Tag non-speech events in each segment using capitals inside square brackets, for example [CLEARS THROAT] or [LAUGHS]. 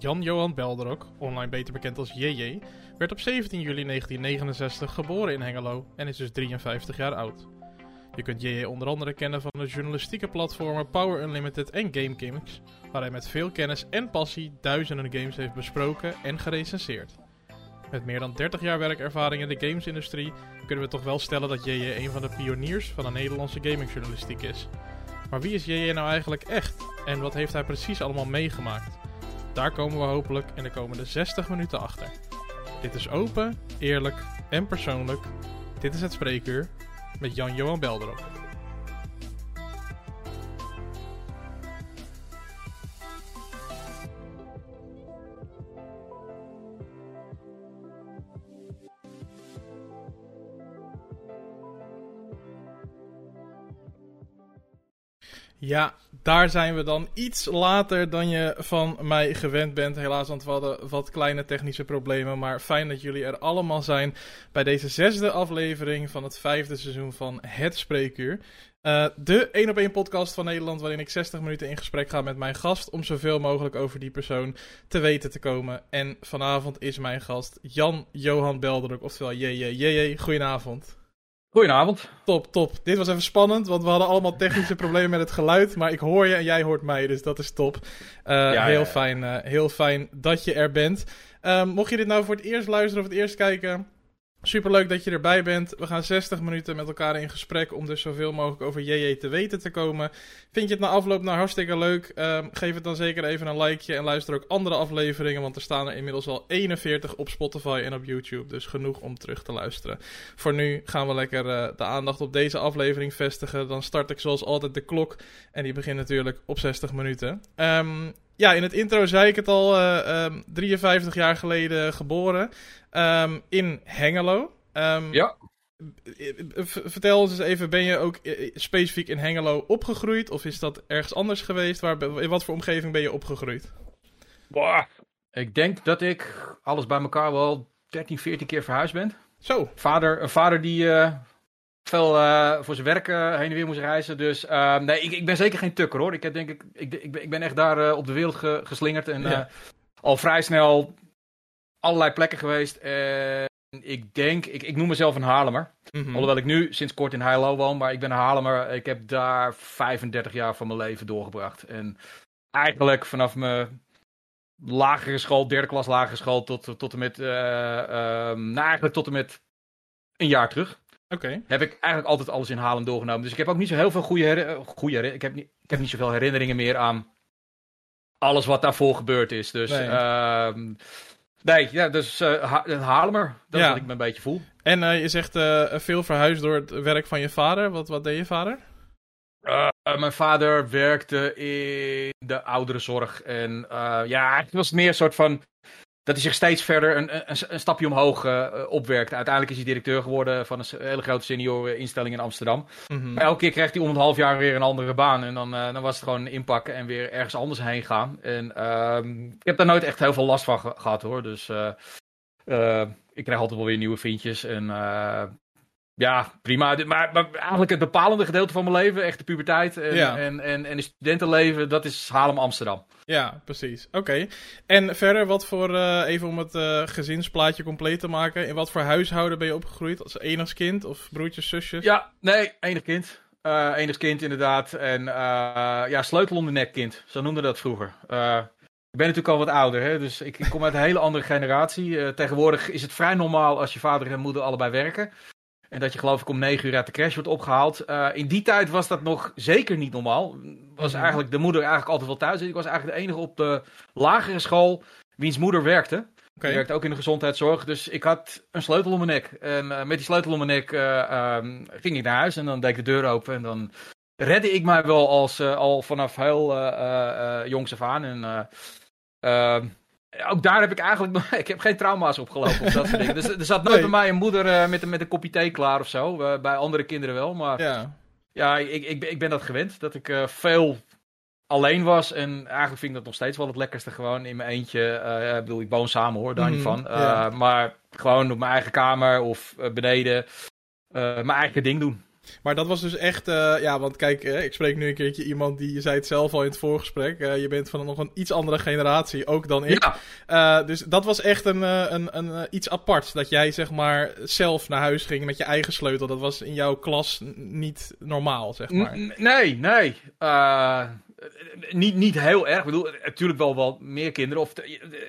Jan-Johan Belderok, online beter bekend als JJ, werd op 17 juli 1969 geboren in Hengelo en is dus 53 jaar oud. Je kunt JJ onder andere kennen van de journalistieke platformen Power Unlimited en GameKings, waar hij met veel kennis en passie duizenden games heeft besproken en gerecenseerd. Met meer dan 30 jaar werkervaring in de gamesindustrie kunnen we toch wel stellen dat JJ een van de pioniers van de Nederlandse gamingjournalistiek is. Maar wie is JJ nou eigenlijk echt? En wat heeft hij precies allemaal meegemaakt? Daar komen we hopelijk in de komende 60 minuten achter. Dit is open, eerlijk en persoonlijk. Dit is het spreekuur met Jan-Johan Belderop. Ja, daar zijn we dan iets later dan je van mij gewend bent. Helaas, want we hadden wat kleine technische problemen. Maar fijn dat jullie er allemaal zijn bij deze zesde aflevering van het vijfde seizoen van Het Spreekuur. Uh, de 1 op 1 podcast van Nederland, waarin ik 60 minuten in gesprek ga met mijn gast. Om zoveel mogelijk over die persoon te weten te komen. En vanavond is mijn gast Jan-Johan Belderok, oftewel JJ. goedenavond. Goedenavond. Top, top. Dit was even spannend, want we hadden allemaal technische problemen met het geluid. Maar ik hoor je en jij hoort mij, dus dat is top. Uh, heel, Fijn, uh, heel fijn dat je er bent. Um, mocht je dit nou voor het eerst luisteren of het eerst kijken, Super leuk dat je erbij bent. We gaan 60 minuten met elkaar in gesprek om dus zoveel mogelijk over JJ te weten te komen. Vind je het na afloop nou hartstikke leuk? Um, geef het dan zeker even een likeje en luister ook andere afleveringen, want er staan er inmiddels al 41 op Spotify en op YouTube. Dus genoeg om terug te luisteren. Voor nu gaan we lekker uh, de aandacht op deze aflevering vestigen. Dan start ik zoals altijd de klok en die begint natuurlijk op 60 minuten. Um, ja, in het intro zei ik het al, uh, um, 53 jaar geleden geboren um, in Hengelo. Um, ja. Vertel ons eens even, ben je ook specifiek in Hengelo opgegroeid? Of is dat ergens anders geweest? Waar, in wat voor omgeving ben je opgegroeid? Boah, ik denk dat ik alles bij elkaar wel 13, 14 keer verhuisd ben. Zo. Vader, een vader die uh, veel uh, voor zijn werk uh, heen en weer moest reizen. Dus uh, nee, ik, ik, ben zeker geen tukker hoor. Ik, heb, denk, ik, ik, ik, ben, ik ben echt daar op de wereld ge, geslingerd. En ja. al vrij snel allerlei plekken geweest. En ik denk, ik, ik noem mezelf een Haarlemmer. Mm -hmm. Alhoewel ik nu sinds kort in Heilo woon. Maar ik ben een Haarlemmer. Ik heb daar 35 jaar van mijn leven doorgebracht. En eigenlijk vanaf mijn lagere school, derde klas lagere school, tot, tot en met, nou eigenlijk tot en met een jaar terug. Okay. Heb ik eigenlijk altijd alles in Haarlem doorgenomen. Dus ik heb ook niet zo heel veel goede, goede ik, heb niet, ik heb niet zoveel herinneringen meer aan alles wat daarvoor gebeurd is. Dus nee, uh, nee ja, dus uh, ha Haarlemmer, dat ja. wat ik me een beetje voel. En uh, je zegt uh, veel verhuisd door het werk van je vader. Wat, wat deed je vader? mijn vader werkte in de ouderenzorg. En ja, het was meer een soort van dat hij zich steeds verder een, een, een stapje omhoog uh, opwerkt. Uiteindelijk is hij directeur geworden van een hele grote senior instelling in Amsterdam. Mm -hmm. Maar elke keer krijgt hij om het half jaar weer een andere baan. En dan, uh, dan was het gewoon inpakken en weer ergens anders heen gaan. En uh, ik heb daar nooit echt heel veel last van ge gehad hoor. Dus eh, ik krijg altijd wel weer nieuwe vriendjes. En ja, prima. Maar, maar, eigenlijk het bepalende gedeelte van mijn leven, echt de puberteit en, ja. en, en, en de studentenleven, dat is Haarlem Amsterdam. Ja, precies. Oké. Okay. En verder, wat voor, uh, even om het uh, gezinsplaatje compleet te maken, in wat voor huishouden ben je opgegroeid? Als enig kind of broertjes, zusjes? Ja, nee, enig kind. Uh, enig kind inderdaad. En ja, sleutel om de nek kind. Zo noemde dat vroeger. ik ben natuurlijk al wat ouder, hè? dus ik, ik kom uit een hele andere generatie. tegenwoordig is het vrij normaal als je vader en moeder allebei werken. En dat je geloof ik om negen uur uit de crash wordt opgehaald. Uh, in die tijd was dat nog zeker niet normaal. Was eigenlijk de moeder eigenlijk altijd wel thuis. Ik was eigenlijk de enige op de lagere school wiens moeder werkte. Okay. werkte ook in de gezondheidszorg. Dus ik had een sleutel om mijn nek. En uh, met die sleutel om mijn nek uh, um, ging ik naar huis. En dan deed ik de deur open. En dan redde ik mij wel als, al vanaf heel jongs af aan. En ehm, ook daar heb ik eigenlijk [LAUGHS] ik heb geen trauma's opgelopen of dat soort dingen. Dus er zat nooit nee. bij mij een moeder uh, met, met een kopje thee klaar of zo. Uh, bij andere kinderen wel. Maar ja, ja ik, ik, ik ben dat gewend. Dat ik uh, veel alleen was. En eigenlijk vind ik dat nog steeds wel het lekkerste. Gewoon in mijn eentje. ik bedoel, ik woon samen hoor, daar mm, niet van. Ja. Maar gewoon op mijn eigen kamer of beneden. mijn eigen ding doen. Maar dat was dus echt, uh, ja, want kijk, uh, ik spreek nu een keertje iemand die, je zei het zelf al in het voorgesprek, uh, je bent van nog een iets andere generatie, ook dan ik. Ja. dus dat was echt een, een, een, iets apart, dat jij zeg maar zelf naar huis ging met je eigen sleutel. Dat was in jouw klas niet normaal, zeg maar. N nee, nee. Niet, niet heel erg. Ik bedoel, natuurlijk wel wat meer kinderen. Of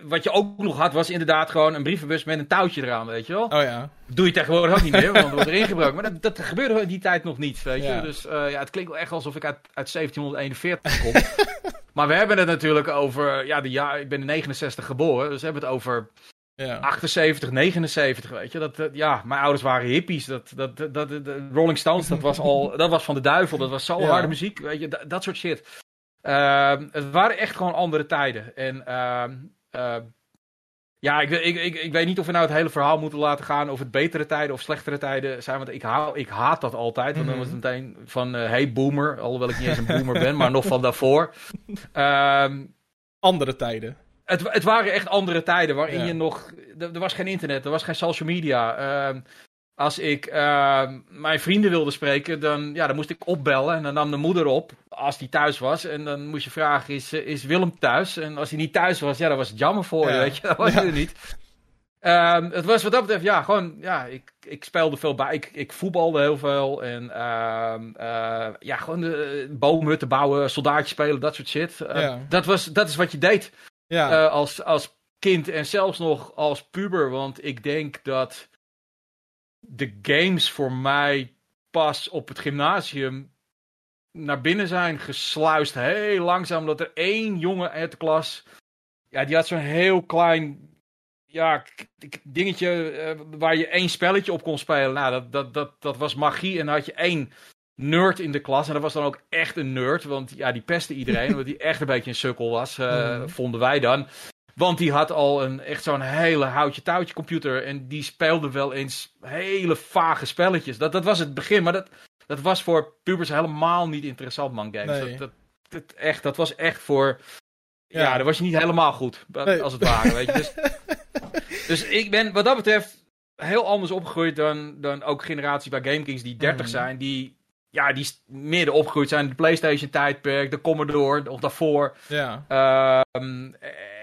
wat je ook nog had, was inderdaad gewoon een brievenbus met een touwtje eraan, weet je wel. Oh ja. Doe je tegenwoordig ook niet meer, want er wordt erin gebruikt. Maar dat, dat gebeurde in die tijd nog niet, weet je. Dus uh, ja, het klinkt wel echt alsof ik uit, uit 1741 kom. [LAUGHS] maar we hebben het natuurlijk over, ja, de jaar, ik ben in 69 geboren, dus we hebben het over ja. 78, 79, weet je. Dat, dat, ja, mijn ouders waren hippies. Dat, dat, dat, dat, de Rolling Stones, dat was al, dat was van de duivel. Dat was zo ja. harde muziek, weet je. Dat, dat soort shit. Uh, het waren echt gewoon andere tijden. En uh, ja, ik, ik, ik, ik weet niet of we nou het hele verhaal moeten laten gaan of het betere tijden of slechtere tijden zijn. Want ik, haal, ik haat dat altijd. Want dan was het meteen van, uh, hey boomer. Alhoewel ik niet eens een boomer ben, maar nog van daarvoor. Um, andere tijden. Het, het waren echt andere tijden waarin je nog... Er, was geen internet, er was geen social media. Als ik uh, mijn vrienden wilde spreken, dan, ja, dan moest ik opbellen. En dan nam de moeder op, als die thuis was. En dan moest je vragen, is, is Willem thuis? En als hij niet thuis was, ja, dan was het jammer voor je, weet je. Dat was ja. er niet. Um, het was wat dat betreft, ja, gewoon, ja, ik, ik speelde veel bij. Ik, ik voetbalde heel veel. En uh, uh, ja, gewoon de boomhutten bouwen, soldaatjes spelen, dat soort shit. Uh, ja. dat, was, dat is wat je deed ja. als, als kind en zelfs nog als puber. Want ik denk dat de games voor mij pas op het gymnasium naar binnen zijn gesluist. Heel langzaam, dat er één jongen uit de klas. Ja, die had zo'n heel klein. Ja, dingetje uh, waar je één spelletje op kon spelen. Nou, dat, dat, dat, dat was magie. En dan had je één nerd in de klas. En dat was dan ook echt een nerd. Want ja, die pestte iedereen. [LAUGHS] omdat hij echt een beetje een sukkel was. Uh, mm. Vonden wij dan. Want die had al een, echt zo'n hele houtje-touwtje computer. En die speelde wel eens hele vage spelletjes. Dat, dat was het begin, maar dat, dat was voor pubers helemaal niet interessant, man, games. Nee. Dat, dat, echt, dat was echt voor... Ja, ja daar was je niet helemaal goed, als het ware, weet je. Dus, [LAUGHS] dus ik ben wat dat betreft heel anders opgegroeid dan, dan ook generatie bij GameKings die 30 mm. zijn. Die ja, die midden opgegroeid zijn. De PlayStation-tijdperk, de Commodore of daarvoor. Ja. Uh,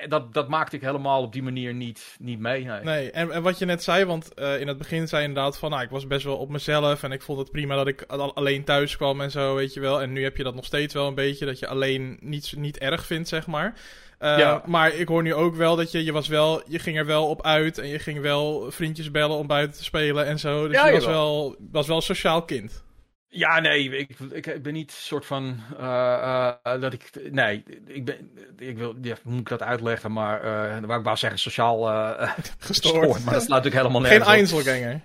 dat, dat maakte ik helemaal op die manier niet, niet mee. Nee, nee. En, en wat je net zei, want uh, in het begin zei je inderdaad van... Nou, ik was best wel op mezelf en ik vond het prima dat ik alleen thuis kwam en zo, weet je wel. En nu heb je dat nog steeds wel een beetje, dat je alleen niet, niet erg vindt, zeg maar. Uh, ja. Maar ik hoor nu ook wel dat je, je was wel, je ging er wel op uit en je ging wel vriendjes bellen om buiten te spelen en zo. Dus ja, je was wel, was wel een sociaal kind. Ja, nee, ik, ik, ik ben niet soort van uh, uh, dat ik. Nee, ik ben. Ik wil. Ja, moet ik dat uitleggen, maar. Uh, waar ik wou zeggen, sociaal [LAUGHS] gestoord. gestoord. Maar dat slaat natuurlijk helemaal nergens Geen Einzelganger.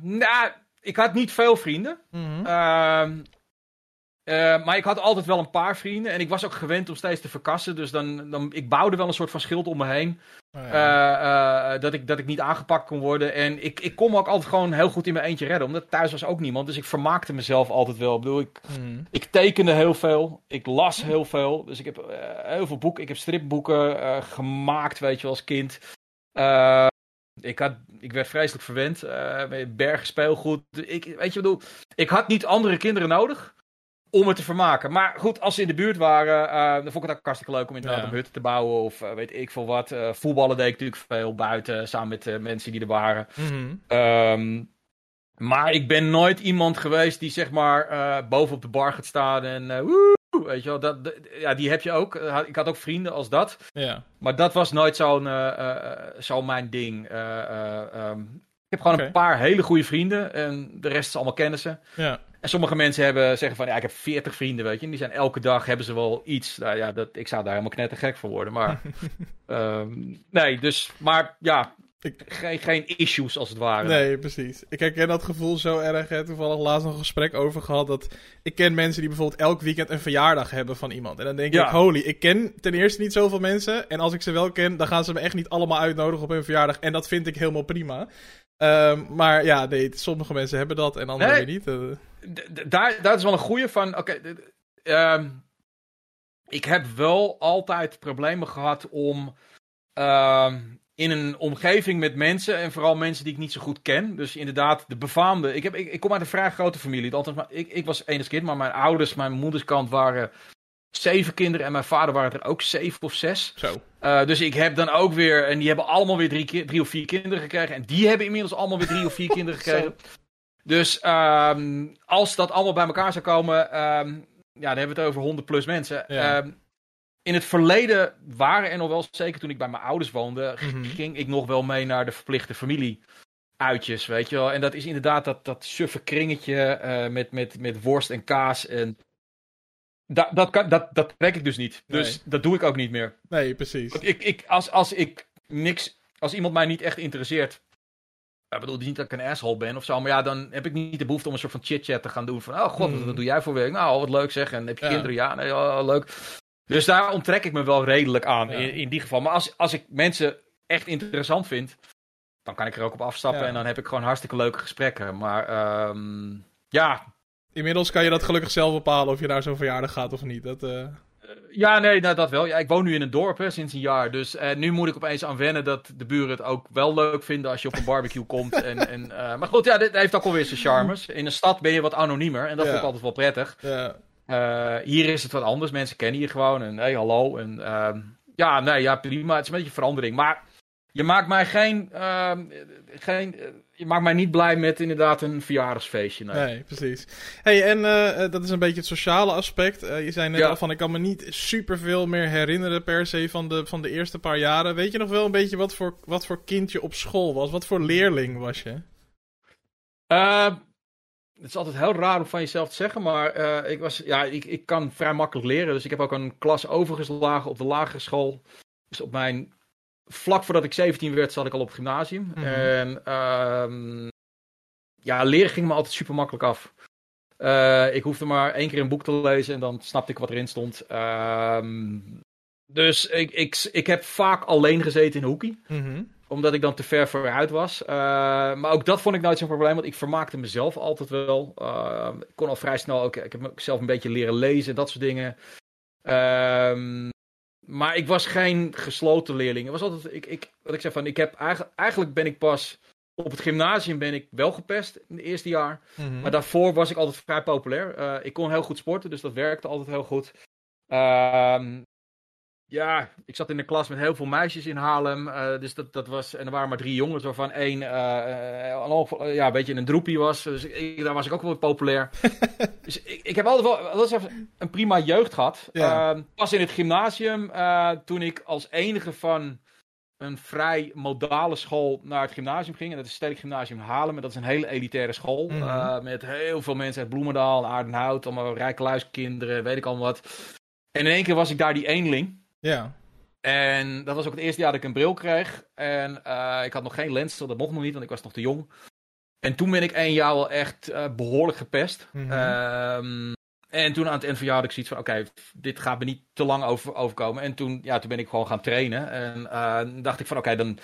nou, ik had niet veel vrienden. Mm -hmm. Uh, maar ik had altijd wel een paar vrienden. En ik was ook gewend om steeds te verkassen. Dus dan, dan, ik bouwde wel een soort van schild om me heen. Oh ja. uh, uh, dat, ik, dat ik niet aangepakt kon worden. En ik, ik kon me ook altijd gewoon heel goed in mijn eentje redden. Omdat thuis was ook niemand. Dus ik vermaakte mezelf altijd wel. Ik bedoel, ik, mm. ik tekende heel veel. Ik las heel veel. Dus ik heb heel veel boeken. Ik heb stripboeken gemaakt, weet je, als kind. ik, had, ik werd vreselijk verwend. bergen speelgoed. Ik, weet je, bedoel, ik had niet andere kinderen nodig om het te vermaken. Maar goed, als ze in de buurt waren, uh, dan vond ik het ook hartstikke leuk om inderdaad ja. een hut te bouwen of uh, weet ik veel wat. Uh, voetballen deed ik natuurlijk veel buiten, samen met mensen die er waren. Mm -hmm. um, maar ik ben nooit iemand geweest die zeg maar boven op de bar gaat staan en woe, weet je wel, dat, de, ja, die heb je ook. ik had ook vrienden als dat. Ja. Maar dat was nooit zo'n zo mijn ding. Um, ik heb gewoon okay. een paar hele goede vrienden en de rest is allemaal kennissen. Ja. En sommige mensen hebben, zeggen van, ja, ik heb 40 vrienden, weet je. En die zijn elke dag, hebben ze wel iets. Nou ja, dat, ik zou daar helemaal knettergek voor worden. Maar, um, [LAUGHS] nee, dus, maar ja, ik... Geen, geen issues als het ware. Nee, precies. Ik herken dat gevoel zo erg. Hè. Toevallig laatst nog een gesprek over gehad. Dat ik ken mensen die bijvoorbeeld elk weekend een verjaardag hebben van iemand. En dan denk ik, holy, ik ken ten eerste niet zoveel mensen. En als ik ze wel ken, dan gaan ze me echt niet allemaal uitnodigen op hun verjaardag. En dat vind ik helemaal prima. Um, maar ja, nee, sommige mensen hebben dat en anderen nee. niet. Uh daar, dat is wel een goede van. Oké, ehm, ik heb wel altijd problemen gehad om. Uh, in een omgeving met mensen en vooral mensen die ik niet zo goed ken. Dus inderdaad, de befaamde. Ik, heb, ik, ik kom uit een vrij grote familie. Althans, maar, ik, ik was enig kind, maar mijn ouders, mijn moederskant waren zeven kinderen en mijn vader waren er ook zeven of zes. Zo. Uh, dus ik heb dan ook weer, en die hebben allemaal weer drie, drie of vier kinderen gekregen. En die hebben inmiddels allemaal weer drie of vier kinderen [LAUGHS] gekregen. Dus um, als dat allemaal bij elkaar zou komen, um, ja, dan hebben we het over 100 plus mensen. Ja. Um, in het verleden waren er nog wel, zeker toen ik bij mijn ouders woonde, -hmm. ging ik nog wel mee naar de verplichte familie. Uitjes, weet je wel. En dat is inderdaad dat, dat suffe kringetje uh, met, met, met worst en kaas. En dat, dat, kan, dat, dat trek ik dus niet. Dus nee. dat doe ik ook niet meer. Nee, precies. Want ik, ik, als, als ik niks, als iemand mij niet echt interesseert. Ik bedoel niet dat ik een asshole ben of zo, maar ja, dan heb ik niet de behoefte om een soort van chit-chat te gaan doen. Van, oh god, wat doe jij voor werk? Nou, wat leuk zeg. En heb je ja. kinderen? Ja, nee, oh, leuk. Dus daar onttrek ik me wel redelijk aan ja. in, in die geval. Maar als, als ik mensen echt interessant vind, dan kan ik er ook op afstappen ja. en dan heb ik gewoon hartstikke leuke gesprekken. Maar um, ja. Inmiddels kan je dat gelukkig zelf bepalen of je naar zo'n verjaardag gaat of niet. Dat, uh... Ja, nee, nou, dat wel. Ja, ik woon nu in een dorp hè, sinds een jaar. Dus uh, nu moet ik opeens aan wennen dat de buren het ook wel leuk vinden als je op een barbecue [LAUGHS] komt. En, en, uh, maar goed, ja, dit heeft ook alweer zijn charmes. In een stad ben je wat anoniemer en dat ja. vind ik altijd wel prettig. Ja. Uh, hier is het wat anders. Mensen kennen je gewoon. En hey, hallo. En uh, ja, nee, ja, prima. Het is een beetje verandering. Maar je maakt mij geen. Uh, geen je maakt mij niet blij met inderdaad een verjaardagsfeestje. Nee, nee precies. hey, en uh, dat is een beetje het sociale aspect. je zei net ja. al van: ik kan me niet superveel meer herinneren per se van de, van de eerste paar jaren. Weet je nog wel een beetje wat voor, wat voor kind je op school was? Wat voor leerling was je? het is altijd heel raar om van jezelf te zeggen, maar ik, was, ja, ik, ik kan vrij makkelijk leren. Dus ik heb ook een klas overgeslagen op de lagere school. Dus op mijn, vlak voordat ik 17 werd, zat ik al op het gymnasium. Mm -hmm. En um, ja, leren ging me altijd super makkelijk af. Uh, ik hoefde maar één keer een boek te lezen en dan snapte ik wat erin stond. Um, dus ik, ik, ik heb vaak alleen gezeten in een hoekie. Mm -hmm omdat ik dan te ver vooruit was. Uh, maar ook dat vond ik nooit zo'n probleem, want ik vermaakte mezelf altijd wel. Uh, ik kon al vrij snel ook, ik heb ook zelf een beetje leren lezen, dat soort dingen. Uh, maar ik was geen gesloten leerling. Het was altijd, ik, ik, wat ik zeg van, ik heb eigenlijk, eigenlijk ben ik pas op het gymnasium ben ik wel gepest in het eerste jaar. Mm -hmm. Maar daarvoor was ik altijd vrij populair. Uh, ik kon heel goed sporten, dus dat werkte altijd heel goed. Ehm, ja, ik zat in de klas met heel veel meisjes in Haarlem. Uh, dus dat, dat was, en er waren maar drie jongens, waarvan één uh, uh, ja, een beetje een droepie was. Dus ik, daar was ik ook wel populair. [LAUGHS] dus ik, ik heb altijd wel dat is even een prima jeugd gehad. Ja. Ehm, pas in het gymnasium, toen ik als enige van een vrij modale school naar het gymnasium ging. En dat is het Stedelijk Gymnasium Haarlem. En dat is een hele elitaire school. Mm -hmm. met heel veel mensen uit Bloemendaal, Aardenhout, allemaal rijke luiskinderen, weet ik al wat. En in één keer was ik daar die eenling. Ja. En dat was ook het eerste jaar dat ik een bril kreeg. En uh, ik had nog geen lens, dat mocht nog niet, want ik was nog te jong. En toen ben ik één jaar wel echt uh, behoorlijk gepest. Mm -hmm. um, en toen aan het eind van het jaar had ik zoiets van: oké, okay, dit gaat me niet te lang over, overkomen. En toen, ja, toen ben ik gewoon gaan trainen. En uh, dacht ik van: oké, okay, dan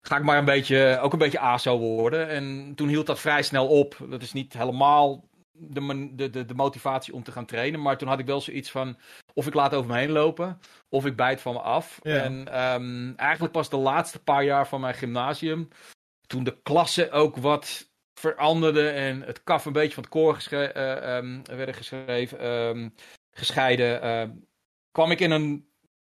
ga ik maar een beetje, ook een beetje ASO worden. En toen hield dat vrij snel op. Dat is niet helemaal de, de, de, motivatie om te gaan trainen. Maar toen had ik wel zoiets van: of ik laat over me heen lopen, of ik bijt van me af. Ja. En um, eigenlijk pas de laatste paar jaar van mijn gymnasium, toen de klassen ook wat veranderden en het kaf een beetje van het koor uh, um, werden geschreven, um, gescheiden, uh, kwam ik in een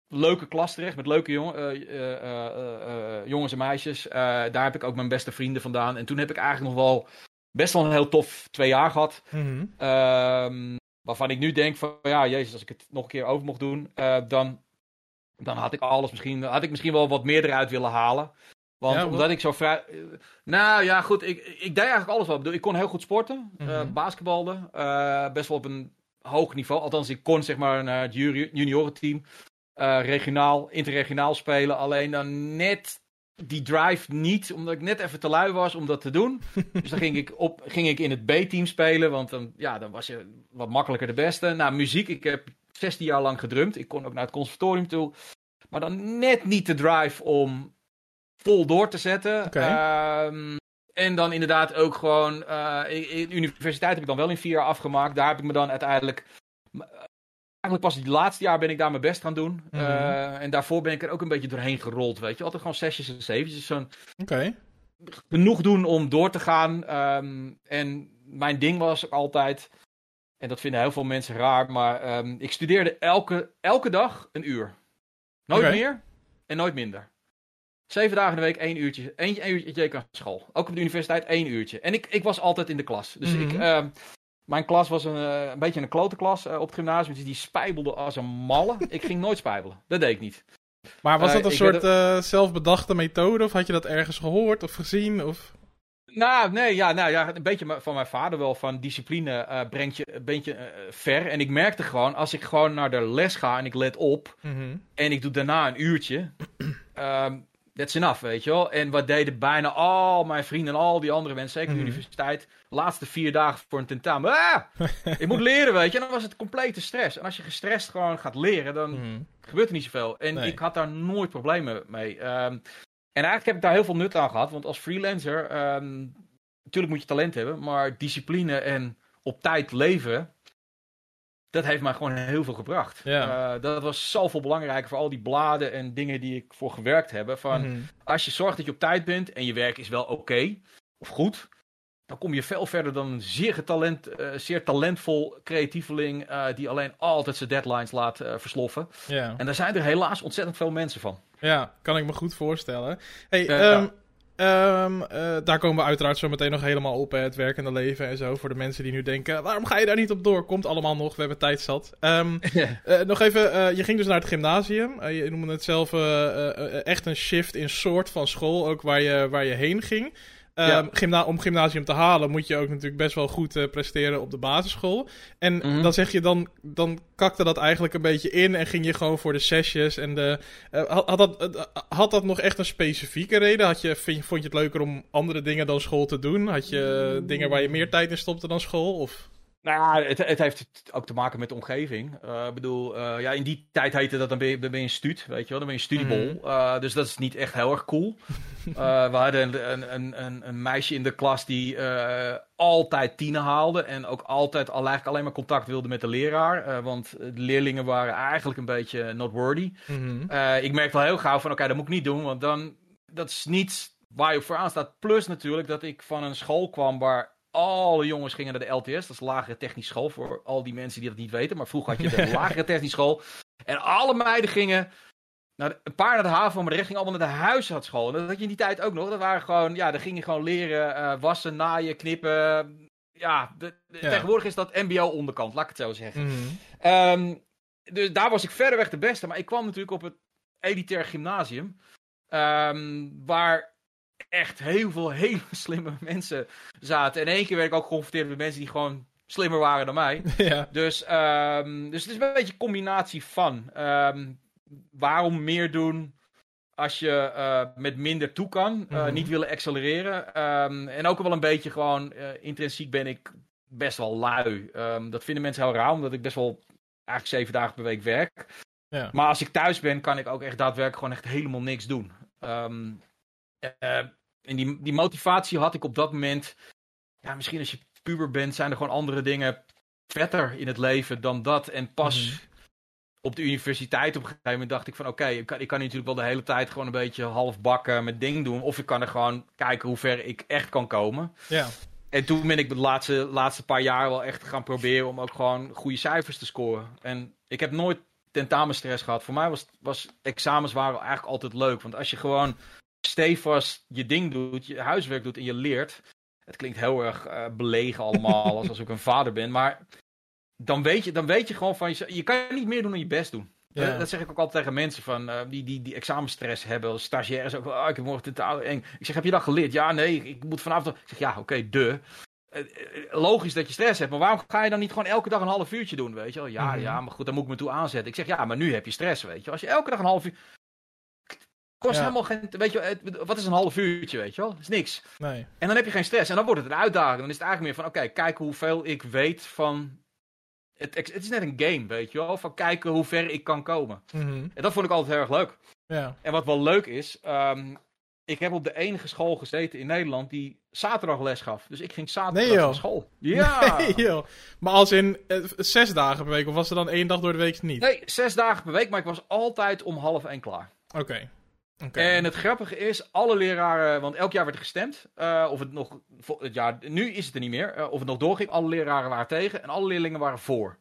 leuke klas terecht met leuke jong uh, jongens en meisjes. daar heb ik ook mijn beste vrienden vandaan. En toen heb ik eigenlijk nog wel best wel een heel tof twee jaar gehad. Mm -hmm. um, waarvan ik nu denk van, ja, jezus, als ik het nog een keer over mocht doen, uh, dan, dan had ik alles misschien, had ik misschien wel wat meer eruit willen halen. Want ja, omdat ik zo vrij... Nou ja, goed, ik, ik deed eigenlijk alles wat. Ik kon heel goed sporten, mm -hmm. uh, basketbalde, uh, best wel op een hoog niveau. Althans, ik kon zeg maar naar het juniorenteam regionaal, interregionaal spelen. Alleen dan net die drive niet, omdat ik net even te lui was om dat te doen. [LAUGHS] dus dan ging ik, op, ging ik in het B-team spelen, want dan, ja, dan was je wat makkelijker de beste. Nou, muziek, ik heb 16 jaar lang gedrumd. Ik kon ook naar het conservatorium toe. Maar dan net niet de drive om vol door te zetten. Okay. Um, en dan inderdaad ook gewoon, uh, in, in, universiteit heb ik dan wel in vier jaar afgemaakt. Daar heb ik me dan uiteindelijk eigenlijk pas het laatste jaar ben ik daar mijn best gaan doen. Mhm. en daarvoor ben ik er ook een beetje doorheen gerold, weet je. Altijd gewoon zesjes en zeventjes. Zo'n... Oké. Genoeg doen om door te gaan. Ehm, en mijn ding was altijd, en dat vinden heel veel mensen raar, maar ehm, ik studeerde elke, elke dag een uur. Nooit meer en nooit minder. Zeven dagen in de week één uurtje. Eén, één uurtje aan school. Ook op de universiteit één uurtje. En ik, ik was altijd in de klas. Dus ik, uh, mijn klas was een, uh, een beetje een klote klas uh, op het gymnasium. Dus die spijbelde als een malle. ik ging nooit spijbelen. Dat deed ik niet. Maar was dat een soort zelfbedachte methode? Of had je dat ergens gehoord of gezien? Of... Nou, nee, ja, nou ja, een beetje van mijn vader wel. Van discipline uh, brengt je een beetje uh, ver. En ik merkte gewoon, als ik gewoon naar de les ga en ik let op. Mhm. En ik doe daarna een uurtje. um, [CLEARS THROAT] that's enough, weet je wel. En wat deden bijna al mijn vrienden en al die andere mensen, zeker de mm universiteit, laatste vier dagen voor een tentamen. Ah, [LAUGHS] ik moet leren, weet je. En dan was het complete stress. En als je gestrest gewoon gaat leren, dan mhm. gebeurt er niet zoveel. En ik had daar nooit problemen mee. Um, en eigenlijk heb ik daar heel veel nut aan gehad. Want als freelancer, um, natuurlijk moet je talent hebben, maar discipline en op tijd leven, dat heeft mij gewoon heel veel gebracht. Ja. Uh, dat was zoveel belangrijker voor al die bladen en dingen die ik voor gewerkt heb. Van, mhm. Als je zorgt dat je op tijd bent en je werk is wel oké of goed, dan kom je veel verder dan een zeer, getalent, uh, zeer talentvol creatieveling uh, die alleen altijd zijn deadlines laat versloffen. Ja. En daar zijn er helaas ontzettend veel mensen van. Ja, kan ik me goed voorstellen. Hey, um, Um, uh, daar komen we uiteraard zo meteen nog helemaal op, hè, het werkende leven en zo. Voor de mensen die nu denken, waarom ga je daar niet op door? Komt allemaal nog, we hebben tijd zat. [LAUGHS] Um, uh, nog even, uh, je ging dus naar het gymnasium. je noemde het zelf echt een shift in soort van school, ook waar je, waar je heen ging. Um, gymna om gymnasium te halen moet je ook natuurlijk best wel goed uh, presteren op de basisschool. En mm dan zeg je, dan, dan kakte dat eigenlijk een beetje in en ging je gewoon voor de sessies. En de, uh, had, had, dat, uh, had dat nog echt een specifieke reden? Had je, vind, vond je het leuker om andere dingen dan school te doen? Had je dingen waar je meer tijd in stopte dan school? Of... Nou ja, het, het, heeft ook te maken met de omgeving. Uh, ik bedoel, uh, ja, in die tijd heette dat, dan ben je, dan ben je een stuut, weet je wel. Dan ben je een studiebol. Mm -hmm. uh, dus dat is niet echt heel erg cool. [LAUGHS] we hadden een, een, een, een, meisje in de klas die altijd tienen haalde. En ook altijd al, eigenlijk alleen maar contact wilde met de leraar. want de leerlingen waren eigenlijk een beetje not worthy. Mm -hmm. ik merkte wel heel gauw van, oké, okay, dat moet ik niet doen. Want dan, dat is niet waar je voor aan staat. Plus natuurlijk dat ik van een school kwam waar alle jongens gingen naar de LTS, dat is lagere technische school voor al die mensen die dat niet weten. Maar vroeger had je de [LAUGHS] lagere technische school. En alle meiden gingen naar een paar naar de haven, maar de rest ging allemaal naar de huishoudschool. En dat had je in die tijd ook nog. Dat waren gewoon, ja, daar ging je gewoon leren uh, wassen, naaien, knippen. Ja, de, de, ja, tegenwoordig is dat MBO onderkant, laat ik het zo zeggen. Mm -hmm. um, dus daar was ik verreweg de beste. Maar ik kwam natuurlijk op het elitair gymnasium. Um, waar echt heel veel hele [LAUGHS] slimme mensen zaten. En één keer werd ik ook geconfronteerd met mensen die gewoon slimmer waren dan mij. [LAUGHS] Ja. Dus, um, dus het is een beetje een combinatie van. Um, waarom meer doen als je uh, met minder toe kan? Uh, mm-hmm. Niet willen accelereren. Um, en ook wel een beetje gewoon uh, intrinsiek ben ik best wel lui. dat vinden mensen heel raar, omdat ik best wel eigenlijk zeven dagen per week werk. Ja. Maar als ik thuis ben, kan ik ook echt daadwerkelijk gewoon echt helemaal niks doen. En die, die motivatie had ik op dat moment. Ja, misschien als je puber bent, zijn er gewoon andere dingen vetter in het leven dan dat. En pas mm-hmm. op de universiteit op een gegeven moment dacht ik van... Oké, ik, kan, ik kan natuurlijk wel de hele tijd gewoon een beetje half bakken met ding doen. Of ik kan er gewoon kijken hoe ver ik echt kan komen. Ja. En toen ben ik de laatste, laatste paar jaar wel echt gaan proberen om ook gewoon goede cijfers te scoren. En ik heb nooit tentamenstress gehad. Voor mij was, was examens waren eigenlijk altijd leuk. Want als je gewoon stevast je ding doet, je huiswerk doet en je leert. Het klinkt heel erg uh, belegen allemaal, alsof ik een vader ben. Maar dan weet je, dan weet je gewoon van, je, je kan niet meer doen dan je best doen. Ja. Dat, dat, zeg ik ook altijd tegen mensen van, uh, die, die, die examenstress hebben, stagiaires ook. Oh, ik heb morgen tentaal eng. Ik zeg, heb je dat geleerd? Ja, nee, ik moet vanavond... Ik zeg, ja, oké, okay, de. Uh, logisch dat je stress hebt, maar waarom ga je dan niet gewoon elke dag een half uurtje doen, weet je wel? Ja, mm -hmm. ja, maar goed, dan moet ik me toe aanzetten. Ik zeg, ja, maar nu heb je stress, weet je Als je elke dag een half uur... Kost ja. helemaal geen. Weet je, wat is een half uurtje, weet je wel? Is niks. Nee. En dan heb je geen stress. En dan wordt het een uitdaging. Dan is het eigenlijk meer van: oké, okay, kijken hoeveel ik weet van. Het, het, is net een game, weet je wel? Van kijken hoe ver ik kan komen. Mm -hmm. En dat vond ik altijd heel erg leuk. Ja. En wat wel leuk is. Um, ik heb op de enige school gezeten in Nederland die zaterdag les gaf. Dus ik ging zaterdag naar school. Ja. Nee, [LAUGHS] joh. Maar als in eh, zes dagen per week, of was er dan één dag door de week niet? Nee, zes dagen per week, maar ik was altijd om half één klaar. Oké. En het grappige is, alle leraren, want elk jaar werd er gestemd, uh, of het nog, het jaar, nu is het er niet meer, uh, of het nog doorging, alle leraren waren tegen en alle leerlingen waren voor.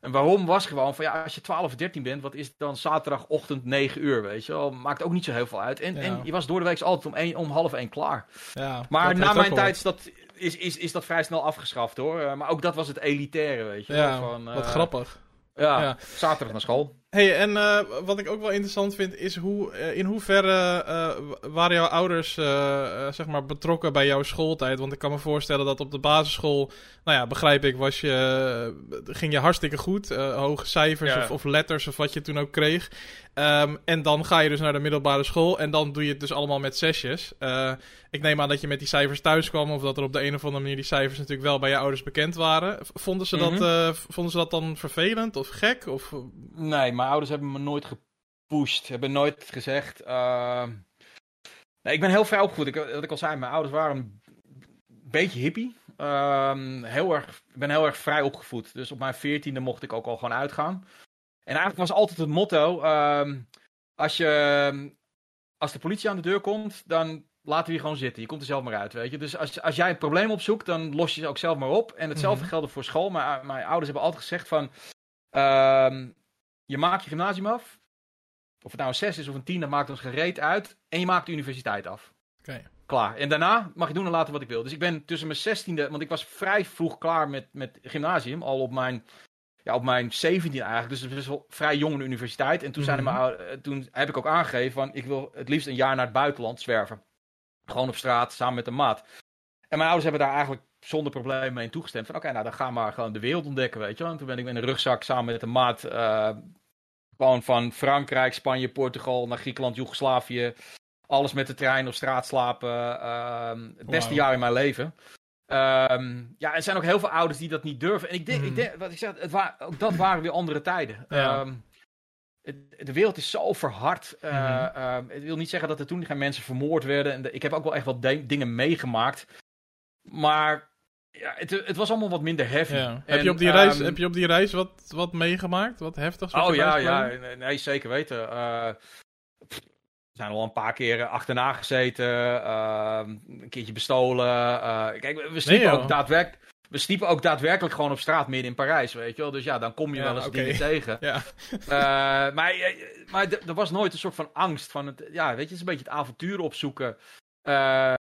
En waarom was gewoon van ja, als je 12 of 13 bent, wat is het dan zaterdagochtend 9 uur, weet je wel? Maakt ook niet zo heel veel uit. En, en je was door de week altijd om, één, om half één klaar. Ja, maar na mijn tijd is dat, is, is, is dat vrij snel afgeschaft hoor. Uh, maar ook dat was het elitaire, weet je ja, Van, wat grappig. Ja, ja, zaterdag naar school. Hey, en uh, wat ik ook wel interessant vind is hoe, uh, in hoeverre uh, waren jouw ouders zeg maar betrokken bij jouw schooltijd? Want ik kan me voorstellen dat op de basisschool, nou ja, begrijp ik, was je, ging je hartstikke goed. hoge cijfers of, of, letters of wat je toen ook kreeg. Um, en dan ga je dus naar de middelbare school en dan doe je het dus allemaal met zesjes. ik neem aan dat je met die cijfers thuis kwam of dat er op de een of andere manier die cijfers natuurlijk wel bij je ouders bekend waren. Vonden ze, mm -hmm. dat, vonden ze dat dan vervelend of gek? Of... Nee, mijn ouders hebben me nooit gepusht. Hebben nooit gezegd. Uh... Nee, ik ben heel vrij opgevoed. Ik, wat ik al zei, mijn ouders waren een beetje hippie. Uh, heel erg, ik ben heel erg vrij opgevoed. Dus op mijn veertiende mocht ik ook al gewoon uitgaan. En eigenlijk was altijd het motto: uh, als, je, als de politie aan de deur komt, dan laten we je gewoon zitten. Je komt er zelf maar uit, weet je. Dus als, als jij een probleem opzoekt, dan los je ze ook zelf maar op. En hetzelfde mm -hmm. geldt voor school. Maar mijn ouders hebben altijd gezegd van... Uh, je maakt je gymnasium af. Of het nou een 6 is of een 10, dat maakt ons gereed uit. En je maakt de universiteit af. Klaar. En daarna mag je doen en laten wat ik wil. Dus ik ben tussen mijn 16e, want ik was vrij vroeg klaar met, met gymnasium. Al op mijn, ja, op mijn 17e eigenlijk. Dus het was wel vrij jong de universiteit. En toen, mm -hmm. mijn, toen heb ik ook aangegeven van ik wil het liefst een jaar naar het buitenland zwerven. Gewoon op straat, samen met een maat. En mijn ouders hebben daar eigenlijk zonder probleem mee toegestemd. Van oké, nou dan ga maar gewoon de wereld ontdekken, weet je wel. En toen ben ik met een rugzak samen met een maat uh, gewoon van Frankrijk, Spanje, Portugal naar Griekenland, Joegoslavië. Alles met de trein op straat slapen. Uh, het beste wow. jaar in mijn leven. Um, ja, er zijn ook heel veel ouders die dat niet durven. En ik denk, mm. ik denk wat ik zeg, het wa ook dat waren weer andere tijden. Ja. Um, het, de wereld is zo verhard. Uh, mm. uh, het wil niet zeggen dat er toen geen mensen vermoord werden. En de, ik heb ook wel echt wat dingen meegemaakt. Maar ja, het, het, was allemaal wat minder heavy. Ja. En, heb, je op die reis, um, heb je op die reis wat, wat meegemaakt? Wat heftigs? Oh ja, ja, nee, zeker weten. Uh, we zijn al een paar keer achterna gezeten, uh, een keertje bestolen. Uh, kijk, we sliepen nee, ook daadwerkelijk. We sliepen ook daadwerkelijk gewoon op straat midden in Parijs, weet je wel. Dus ja, dan kom je ja, wel eens okay. dingen tegen. [LAUGHS] ja. uh, maar maar er was nooit een soort van angst van het... Ja, weet je, het is een beetje het avontuur opzoeken. Uh,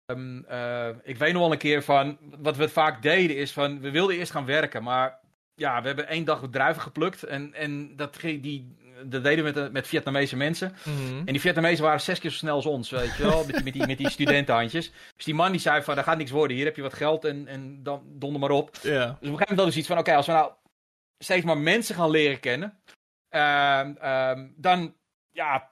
ik weet nog wel een keer van, wat we vaak deden is van, we wilden eerst gaan werken, maar ja, we hebben één dag druiven geplukt en, en dat, die, dat deden we met, met Vietnamese mensen. Mm -hmm. En die Vietnamezen waren zes keer zo snel als ons, weet je wel, met die, met die, met die studentenhandjes. Dus die man die zei van, daar gaat niks worden, hier heb je wat geld en, en dan donder maar op. Yeah. Dus op een gegeven moment hadden we zoiets van, oké, okay, als we nou steeds maar mensen gaan leren kennen, uh, dan, ja,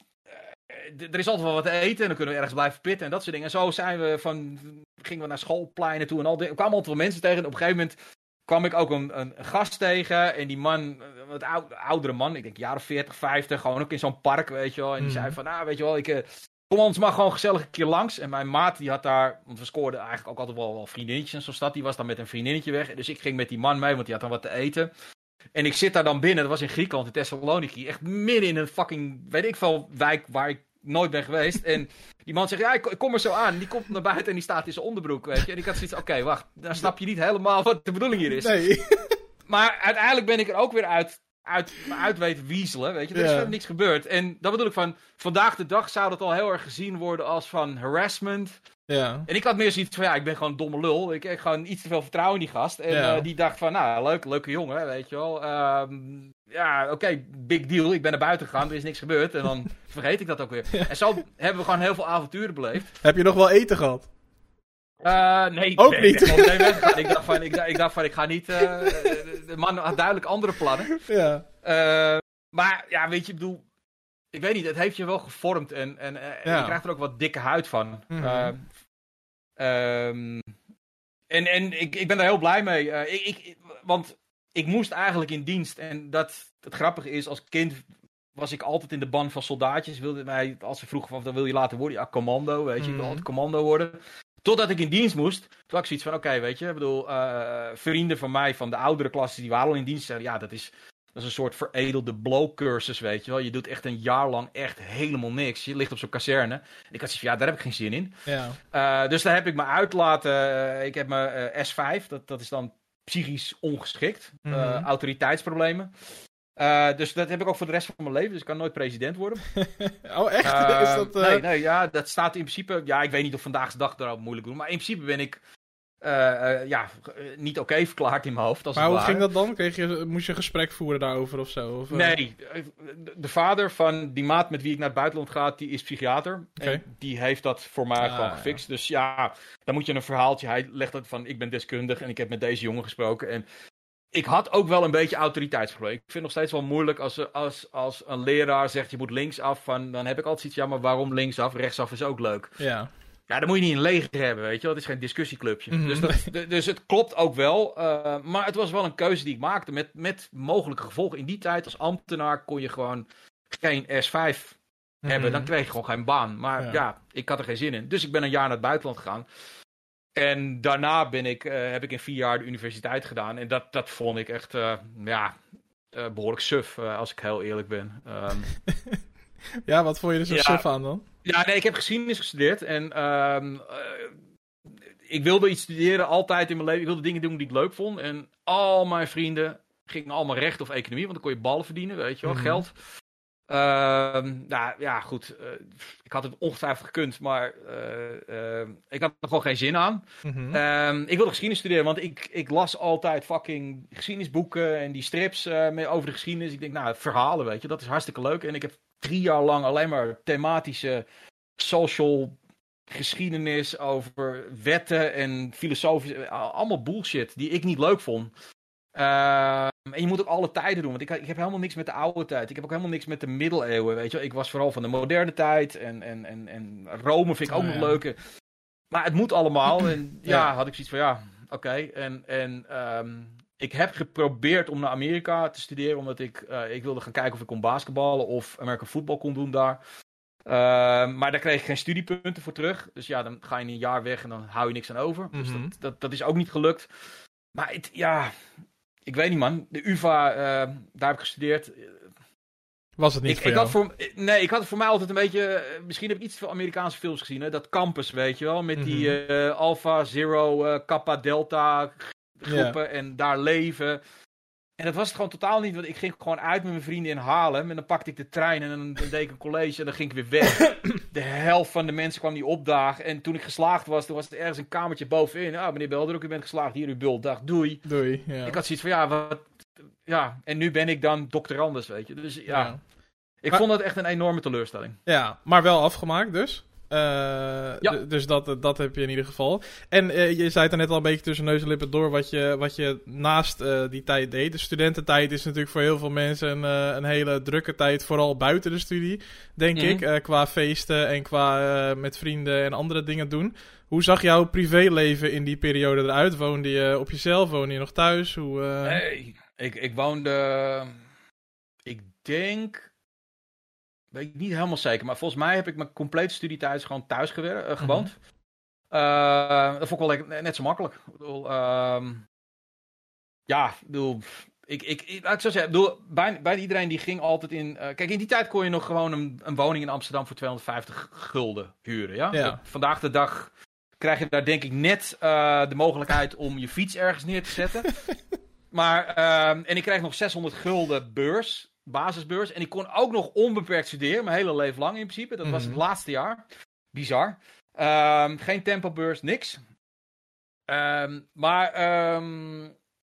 er is altijd wel wat te eten en dan kunnen we ergens blijven pitten en dat soort dingen. En zo zijn we van, gingen we naar schoolpleinen toe en al. Er kwamen altijd wel mensen tegen. En op een gegeven moment kwam ik ook een, een, gast tegen. En die man, een oud, oudere man, ik denk jaar of 40, 50, gewoon ook in zo'n park, weet je wel. En die mm. zei van, nou, weet je wel, ik... Uh, kom ons maar gewoon gezellig een keer langs. En mijn maat, die had daar, want we scoorden eigenlijk ook altijd wel, wel vriendinnetjes en zo'n stad. Die was dan met een vriendinnetje weg. Dus ik ging met die man mee, want die had dan wat te eten. En ik zit daar dan binnen, dat was in Griekenland, in Thessaloniki. Echt midden in een fucking, weet ik veel, wijk waar ik nooit ben geweest. En die man zegt, ja, ik, kom er zo aan. Die komt naar buiten en die staat in zijn onderbroek, weet je. En ik had zoiets, oké, okay, wacht, dan snap je niet helemaal wat de bedoeling hier is. Nee. [LAUGHS] Maar uiteindelijk ben ik er ook weer uit, uit, uit weten wiezelen, weet je. Er is ja. niks gebeurd. En dat bedoel ik van, vandaag de dag zou dat al heel erg gezien worden als van harassment. Ja. En ik had meer zoiets van, ja, ik ben gewoon een domme lul. Ik heb gewoon iets te veel vertrouwen in die gast. En ja. uh, die dacht van, nou, leuk, leuke jongen, weet je wel. Um, ja, oké, okay, big deal. Ik ben naar buiten gegaan, er is niks gebeurd. En dan [LAUGHS] vergeet ik dat ook weer. Ja. En zo hebben we gewoon heel veel avonturen beleefd. Heb je nog wel eten gehad? Uh, nee, ook nee, niet. Ik, ik, dacht van, ik, ik, dacht van, ik ga niet. Uh, de man had duidelijk andere plannen. Ja. Uh, maar ja, weet je, ik bedoel. Ik weet niet, het heeft je wel gevormd en, en, en ja. je krijgt er ook wat dikke huid van. Mm -hmm. um, en en ik, ik ben daar heel blij mee. ik, ik, want ik moest eigenlijk in dienst. En dat het grappige is, als kind was ik altijd in de ban van soldaatjes. Wilde mij, als ze vroegen van, dan wil je later worden? Ja, commando, weet je. Ik wil Mhm. altijd commando worden. Totdat ik in dienst moest. Toen had ik zoiets van, oké, weet je. Ik bedoel, eh, vrienden van mij van de oudere klassen, die waren al in dienst. Zeiden, ja, dat is, dat is een soort veredelde blow-cursus, weet je wel. Je doet echt een jaar lang echt helemaal niks. Je ligt op zo'n kazerne. En ik had zoiets van, ja, daar heb ik geen zin in. Ja. Eh, dus daar heb ik me uit laten. eh, ik heb mijn eh, S5, dat, dat is dan psychisch ongeschikt. Eh, Mhm. autoriteitsproblemen. Eh, dus dat heb ik ook voor de rest van mijn leven. Dus ik kan nooit president worden. [LAUGHS] Oh, echt? Eh, is dat, Nee, nee, ja, dat staat in principe. Ja, ik weet niet of vandaag de dag daarop moeilijk doen. Maar in principe ben ik. Eh, eh, ja, eh, niet oké verklaard in mijn hoofd. Als Maar hoe ging dat dan? Kreeg je, moest je een gesprek voeren daarover of zo? Of? Nee, de- de vader van die maat met wie ik naar het buitenland ga, die is psychiater. En die heeft dat voor mij Ah, gewoon ja. gefixt. Dus ja, dan moet je een verhaaltje. Hij legt dat van, ik ben deskundig en ik heb met deze jongen gesproken. En ik had ook wel een beetje autoriteitsprobleem. Ik vind het nog steeds wel moeilijk als, als, als een leraar zegt, je moet linksaf. Van, dan heb ik altijd iets, ja, maar waarom linksaf? Rechtsaf is ook leuk. Ja. Ja, dan moet je niet een leger hebben, weet je wel. Het is geen discussieclubje. Mhm. dus, dat, [LAUGHS] dus het klopt ook wel. eh, maar het was wel een keuze die ik maakte met, met mogelijke gevolgen. In die tijd als ambtenaar kon je gewoon geen S5 hebben. Mhm. Dan kreeg je gewoon geen baan. Maar Ja. ja. ik had er geen zin in. Dus ik ben een jaar naar het buitenland gegaan. En daarna ben ik, eh, heb ik in vier jaar de universiteit gedaan. En dat, dat vond ik echt, eh, ja, eh, behoorlijk suf, als ik heel eerlijk ben. Ehm, [LAUGHS] Ja, wat vond je er zo Ja. suf aan dan? Ja, nee, ik heb geschiedenis gestudeerd. En ehm, eh, ik wilde iets studeren altijd in mijn leven. Ik wilde dingen doen die ik leuk vond. En al mijn vrienden gingen allemaal recht of economie. Want dan kon je ballen verdienen, weet je wel, Mhm. geld. Ehm, nou ja, goed. eh, ik had het ongetwijfeld gekund, maar eh, ik had er gewoon geen zin aan. Ehm, ik wilde geschiedenis studeren, want ik, ik las altijd fucking geschiedenisboeken en die strips over de geschiedenis. Ik denk, nou, verhalen, weet je, dat is hartstikke leuk. En ik heb drie jaar lang alleen maar thematische social geschiedenis over wetten en filosofische, allemaal bullshit die ik niet leuk vond. Ehm, en je moet ook alle tijden doen, want ik, ik heb helemaal niks met de oude tijd. Ik heb ook helemaal niks met de middeleeuwen, weet je wel. Ik was vooral van de moderne tijd en, en, en, en Rome vind ik ook Oh, nog ja. leuk. Maar het moet allemaal. En [CLEARS THROAT] ja, Ja. had ik zoiets van ja, oké. En, en ehm, ik heb geprobeerd om naar Amerika te studeren, omdat ik, eh, ik wilde gaan kijken of ik kon basketballen of American voetbal kon doen daar. Ehm, maar daar kreeg ik geen studiepunten voor terug. Dus ja, dan ga je een jaar weg en dan hou je niks aan over. Dus Mhm. dat, dat, dat is ook niet gelukt. Maar het, ja, ik weet niet man. De UvA, eh, daar heb ik gestudeerd. Was het niet Ik, voor ik had voor, nee, ik had voor mij altijd een beetje. eh, Misschien heb ik iets veel Amerikaanse films gezien. Hè? Dat campus, weet je wel. Met die Mhm. eh, Alpha, Zero, Kappa, Delta groepen. En daar leven. En dat was het gewoon totaal niet. Want ik ging gewoon uit met mijn vrienden in Haarlem. En dan pakte ik de trein en dan, dan deed ik een college. En dan ging ik weer weg. [COUGHS] de helft van de mensen kwam die opdagen. En toen ik geslaagd was, toen was er ergens een kamertje bovenin. Ah, meneer Beldruk, u bent geslaagd. Hier uw bultdag. Doei. Doei. Ja. Ik had zoiets van, ja, wat... Ja, en nu ben ik dan doctorandus, weet je. Dus ja, ja. ik Maar- vond dat echt een enorme teleurstelling. Ja, maar wel afgemaakt dus. Eh, Ja. Dus dat, dat heb je in ieder geval. En eh, je zei het er net al een beetje tussen neus en lippen door wat je, wat je naast eh, die tijd deed. De studententijd is natuurlijk voor heel veel mensen een, eh, een hele drukke tijd, vooral buiten de studie, denk Mhm. ik. eh, qua feesten en qua eh, met vrienden en andere dingen doen. Hoe zag jouw privéleven in die periode eruit? Woonde je op jezelf? Woonde je nog thuis? Hoe, eh, Nee, ik, ik woonde... Ik denk... Weet ik niet helemaal zeker, maar volgens mij heb ik mijn complete studietijd gewoon thuis gewer- eh, gewoond. Eh, dat vond ik wel lekker- net zo makkelijk. Ik bedoel, ehm, ja, ik bedoel, ik, ik, ik, laat ik zo zeggen, bedoel, bijna, bijna iedereen die ging altijd in... eh, kijk, in die tijd kon je nog gewoon een, een woning in Amsterdam voor 250 gulden huren, ja? Ja. Dat- vandaag de dag krijg je daar denk ik net de mogelijkheid om je fiets ergens neer te zetten. [LAUGHS] maar, ehm, en ik kreeg nog 600 gulden beurs, basisbeurs. En ik kon ook nog onbeperkt studeren, mijn hele leven lang in principe. Dat was het Mhm. laatste jaar. Bizar. Ehm, geen tempobeurs, niks. Ehm, maar ehm,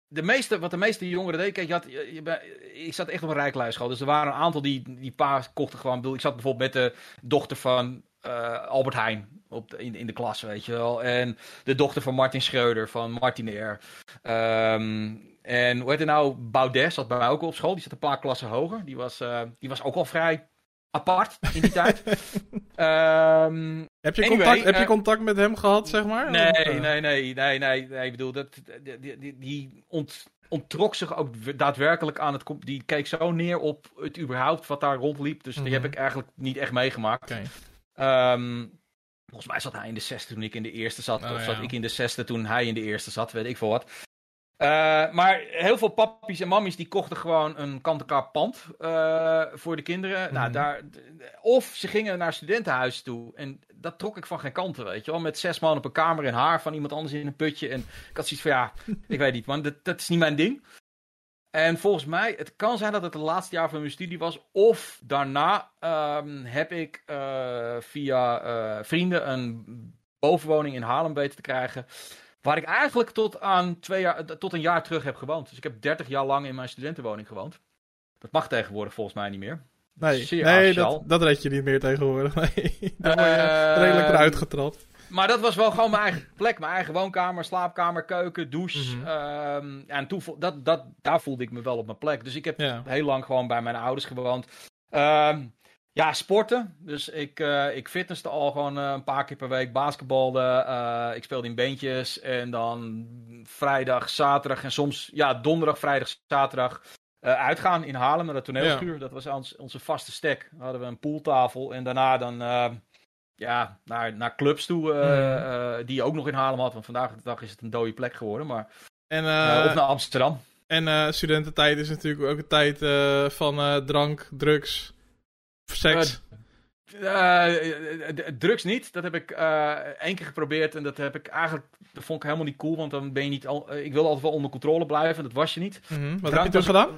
de meeste, wat de meeste jongeren deden, kijk, je had, je, je ik zat echt op een rijkluisschool. Dus er waren een aantal die, die pa kochten gewoon. ik zat bijvoorbeeld met de dochter van eh, Albert Heijn op de- in, in de klas, weet je wel. En de dochter van Martin Schreuder van Martinair. Ehm, en hoe heet het nou? Baudet zat bij mij ook op school. Die zat een paar klassen hoger. Die was, eh, die was ook al vrij apart in die tijd. [LAUGHS] Ehm, heb, je anyway, contact, heb je eh, contact met hem gehad, zeg maar? Nee, Of, eh, nee, nee, nee, nee, nee. Ik bedoel, dat, die, die, die ont, ontrok zich ook daadwerkelijk aan het. Die keek zo neer op het überhaupt wat daar rondliep. Dus die heb ik eigenlijk niet echt meegemaakt. Ehm, volgens mij zat hij in de zesde toen ik in de eerste zat. Oh, of zat ik in de zesde toen hij in de eerste zat, weet ik veel wat. Uh, maar heel veel pappies en mammies die kochten gewoon een kant-en-klaar pand uh, voor de kinderen. Nou, mhm. daar, of ze gingen naar studentenhuis toe. En dat trok ik van geen kanten, weet je wel. Met zes man op een kamer en haar van iemand anders in een putje. En ik had zoiets van, ja, ik weet niet man, dat, dat is niet mijn ding. En volgens mij, het kan zijn dat het het laatste jaar van mijn studie was. Of daarna um, heb ik uh, via vrienden een bovenwoning in Haarlem weten te krijgen. Waar ik eigenlijk tot, aan twee jaar, tot een jaar terug heb gewoond. Dus ik heb 30 jaar lang in mijn studentenwoning gewoond. Dat mag tegenwoordig volgens mij niet meer. Nee, nee dat, dat red je niet meer tegenwoordig. [LAUGHS] Nee, dan word je uh, redelijk eruit getrapt. Maar dat was wel gewoon mijn eigen plek. Mijn eigen woonkamer, slaapkamer, keuken, douche. Mm en toen, dat, dat, daar voelde ik me wel op mijn plek. Dus ik heb heel lang gewoon bij mijn ouders gewoond. Ehm, ja, sporten. Dus ik, uh, ik fitnesste al gewoon uh, een paar keer per week. Basketbalde. Uh, ik speelde in bandjes. En dan vrijdag, zaterdag en soms ja, donderdag, vrijdag, zaterdag uitgaan in Haarlem naar de toneelschuur. Dat was ons, onze vaste stek. Dan hadden we een pooltafel. En daarna dan ja, naar, naar clubs toe. Mm. die je ook nog in Haarlem had. Want vandaag de dag is het een dode plek geworden. Maar, en, of naar Amsterdam. En studententijd is natuurlijk ook een tijd van drank, drugs seks? Uh, drugs niet. Dat heb ik uh, één keer geprobeerd. En dat heb ik eigenlijk. Dat vond ik helemaal niet cool. Want dan ben je niet. Al, ik wil altijd wel onder controle blijven. Dat was je niet. Mm -hmm. Wat heb je toen gedaan?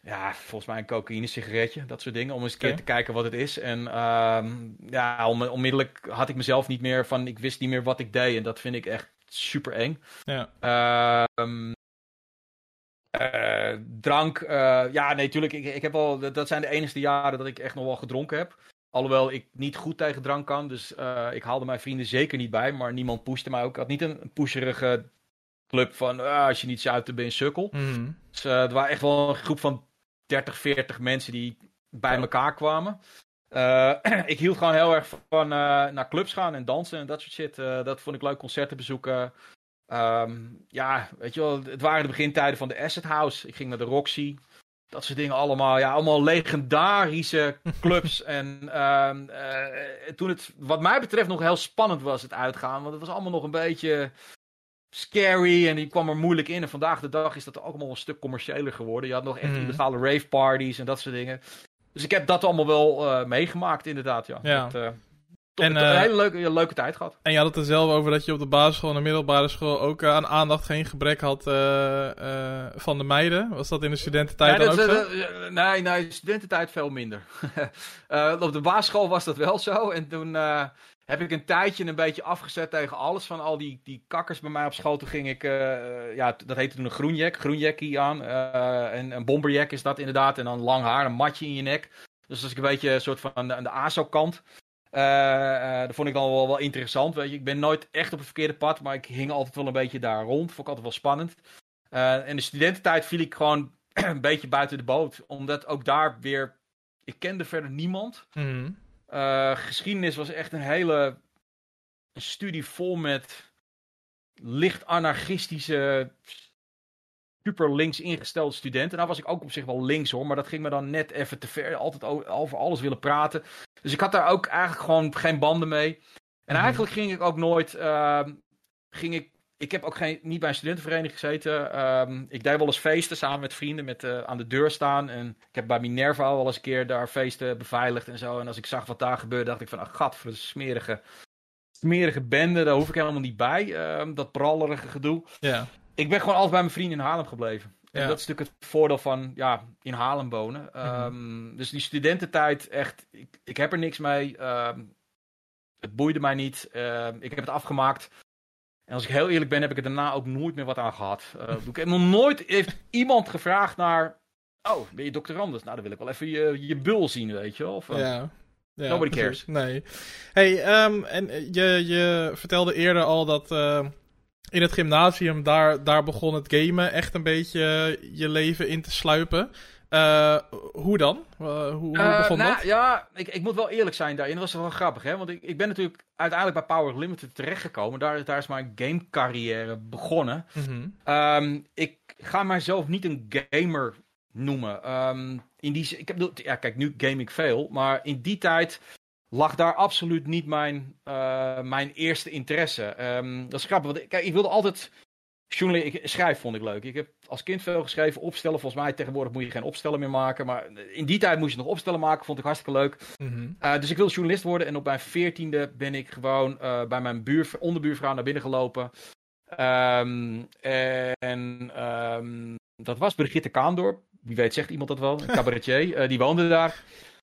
Ja, volgens mij een cocaïne sigaretje. Dat soort dingen. Om eens een keer te kijken wat het is. En uh, ja, onmiddellijk had ik mezelf niet meer van. Ik wist niet meer wat ik deed. En dat vind ik echt super eng. Ja. Ehm, uh, drank, uh, ja, nee, tuurlijk. Ik, ik heb wel, dat zijn de enige jaren dat ik echt nog wel gedronken heb. Alhoewel ik niet goed tegen drank kan. Dus uh, ik haalde mijn vrienden zeker niet bij. Maar niemand pushte mij ook. Ik had niet een pusherige club van ah, als je niet zuipt, ben je een sukkel. Mm. Dus er waren echt wel een groep van 30, 40 mensen die bij elkaar kwamen. [CLEARS THROAT] ik hield gewoon heel erg van naar clubs gaan en dansen en dat soort shit. dat vond ik leuk, concerten bezoeken. Um, ja, weet je wel, het waren de begintijden van de Asset House. Ik ging naar de Roxy. Dat soort dingen allemaal. Ja, allemaal legendarische [LAUGHS] clubs. en um, uh, toen het, wat mij betreft, nog heel spannend was, het uitgaan. Want het was allemaal nog een beetje scary en die kwam er moeilijk in. En vandaag de dag is dat ook allemaal een stuk commerciëler geworden. Je had nog echt mm. illegale rave parties en dat soort dingen. Dus ik heb dat allemaal wel uh, meegemaakt, inderdaad. Ja. ja. Dat, uh, en, een eh, hele leuke, leuke tijd gehad. En je had het er zelf over dat je op de basisschool en de middelbare school ook uh, aan aandacht geen gebrek had uh, van de meiden. Was dat in de studententijd nee, dan ook zo? nee, nee, studententijd veel minder. [LAUGHS] op de basisschool was dat wel zo. En toen heb ik een tijdje een beetje afgezet tegen alles van al die, die kakkers bij mij op school. Toen ging ik, ja, dat heette toen een groenjek, groenjekkie aan. en een bomberjack is dat inderdaad. En dan lang haar, een matje in je nek. Dus dat is een beetje een soort van aan de, aan de ASO-kant. Uh, dat vond ik dan wel, wel interessant. Weet je. Ik ben nooit echt op het verkeerde pad, maar ik hing altijd wel een beetje daar rond. Vond ik altijd wel spannend. Uh, in de studententijd viel ik gewoon [CLEARS THROAT] een beetje buiten de boot. Omdat ook daar weer. Ik kende verder niemand. Mm. geschiedenis was echt een hele studie vol met licht anarchistische super links ingestelde studenten. Nou was ik ook op zich wel links hoor, maar dat ging me dan net even te ver. Altijd over alles willen praten. Dus ik had daar ook eigenlijk gewoon geen banden mee. En mhm. eigenlijk ging ik ook nooit. Uh, ging ik, ik heb ook geen, niet bij een studentenvereniging gezeten. Uh, ik deed wel eens feesten samen met vrienden met, uh, aan de deur staan. En ik heb bij Minerva wel eens een keer daar feesten beveiligd en zo. En als ik zag wat daar gebeurde, dacht ik van, ach, gat voor de smerige, smerige bende. Daar hoef ik helemaal niet bij. Ehm, dat prallerige gedoe. Ja ik ben gewoon altijd bij mijn vrienden in Haarlem gebleven. En dat is natuurlijk het voordeel van ja, in Haarlem wonen. Mhm. Ehm, dus die studententijd, echt, ik, ik heb er niks mee. Ehm, het boeide mij niet. Ehm, ik heb het afgemaakt. En als ik heel eerlijk ben, heb ik er daarna ook nooit meer wat aan gehad. Uh, [LAUGHS] ik heb nog nooit heeft iemand gevraagd naar. Oh, ben je doctorandus? Nou, dan wil ik wel even je, je bul zien, weet je wel. Of, ja. ja. Nobody cares. Nee. Hey, en je, je vertelde eerder al dat in het gymnasium, daar, daar begon het gamen echt een beetje je leven in te sluipen. Uh, hoe dan? Uh, hoe, hoe uh, begon nou, dat? Ja, ik, ik moet wel eerlijk zijn daarin. Dat was wel grappig, hè? Want ik, ik ben natuurlijk uiteindelijk bij Power Limited terechtgekomen. Daar, daar is mijn gamecarrière begonnen. Mm um, ik ga mijzelf niet een gamer noemen. Um, in die, ik heb, ja, kijk, nu game ik veel. Maar in die tijd lag daar absoluut niet mijn, mijn eerste interesse. Um, dat is grappig, want kijk, ik wilde altijd Journalist, ik, schrijf vond ik leuk. Ik heb als kind veel geschreven, opstellen. Volgens mij tegenwoordig moet je geen opstellen meer maken. Maar in die tijd moest je nog opstellen maken, vond ik hartstikke leuk. Mhm. Eh, dus ik wilde journalist worden. En op mijn veertiende ben ik gewoon uh, bij mijn buur, onderbuurvrouw naar binnen gelopen. Um, en um, dat was Brigitte Kaandorp. Wie weet zegt iemand dat wel, een [LAUGHS] cabaretier. Die woonde daar.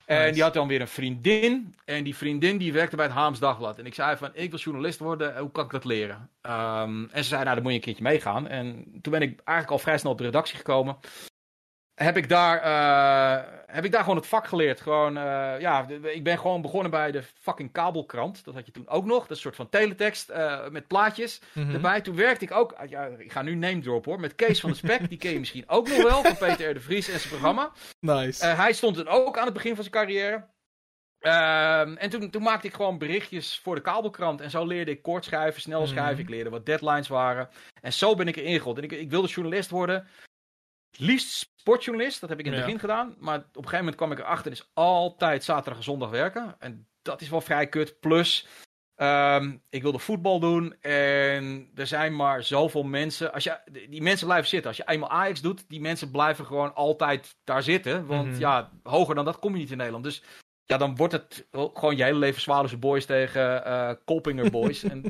En die had dan weer een vriendin. En die vriendin die werkte bij het Haams Dagblad. En ik zei van, ik wil journalist worden. Hoe kan ik dat leren? Um, en ze zei, nou, dan moet je een keertje meegaan. En toen ben ik eigenlijk al vrij snel op de redactie gekomen heb ik daar, uh, heb ik daar gewoon het vak geleerd. Gewoon, uh, ja, ik ben gewoon begonnen bij de fucking kabelkrant. Dat had je toen ook nog. Dat is een soort van teletext uh, met plaatjes mm erbij. Toen werkte ik ook, ja, ik ga nu name drop hoor, met Kees van de Spek. die ken je misschien ook nog wel, van Peter R. de Vries en zijn programma. Nice. hij stond toen ook aan het begin van zijn carrière. Ehm, en toen, toen maakte ik gewoon berichtjes voor de kabelkrant. En zo leerde ik kort schrijven, snel mhm. schrijven. Ik leerde wat deadlines waren. En zo ben ik erin gerold. En ik, ik wilde journalist worden. Liefst sportjournalist, dat heb ik in het begin gedaan. Maar op een gegeven moment kwam ik erachter, is altijd zaterdag en zondag werken. En dat is wel vrij kut. Plus, um, ik wilde voetbal doen en er zijn maar zoveel mensen. Als je, die mensen blijven zitten. Als je eenmaal Ajax doet, die mensen blijven gewoon altijd daar zitten. Want mhm. ja, hoger dan dat kom je niet in Nederland. Dus ja, dan wordt het gewoon je hele leven Zwaluwse Boys tegen uh, Kolpinger Boys. en,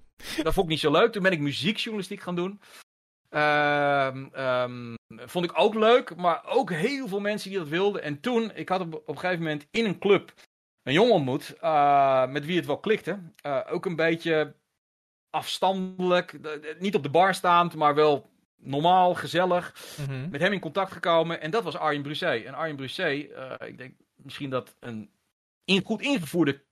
[LAUGHS] dat vond ik niet zo leuk. Toen ben ik muziekjournalistiek gaan doen. Um, um, vond ik ook leuk, maar ook heel veel mensen die dat wilden. En toen, ik had op, op een gegeven moment in een club een jongen ontmoet, uh, met wie het wel klikte. Uh, ook een beetje afstandelijk, niet op de bar staand, maar wel normaal, gezellig. Mm -hmm. Met hem in contact gekomen en dat was Arjen Brusset. En Arjen Brusset, uh, ik denk misschien dat een in, goed ingevoerde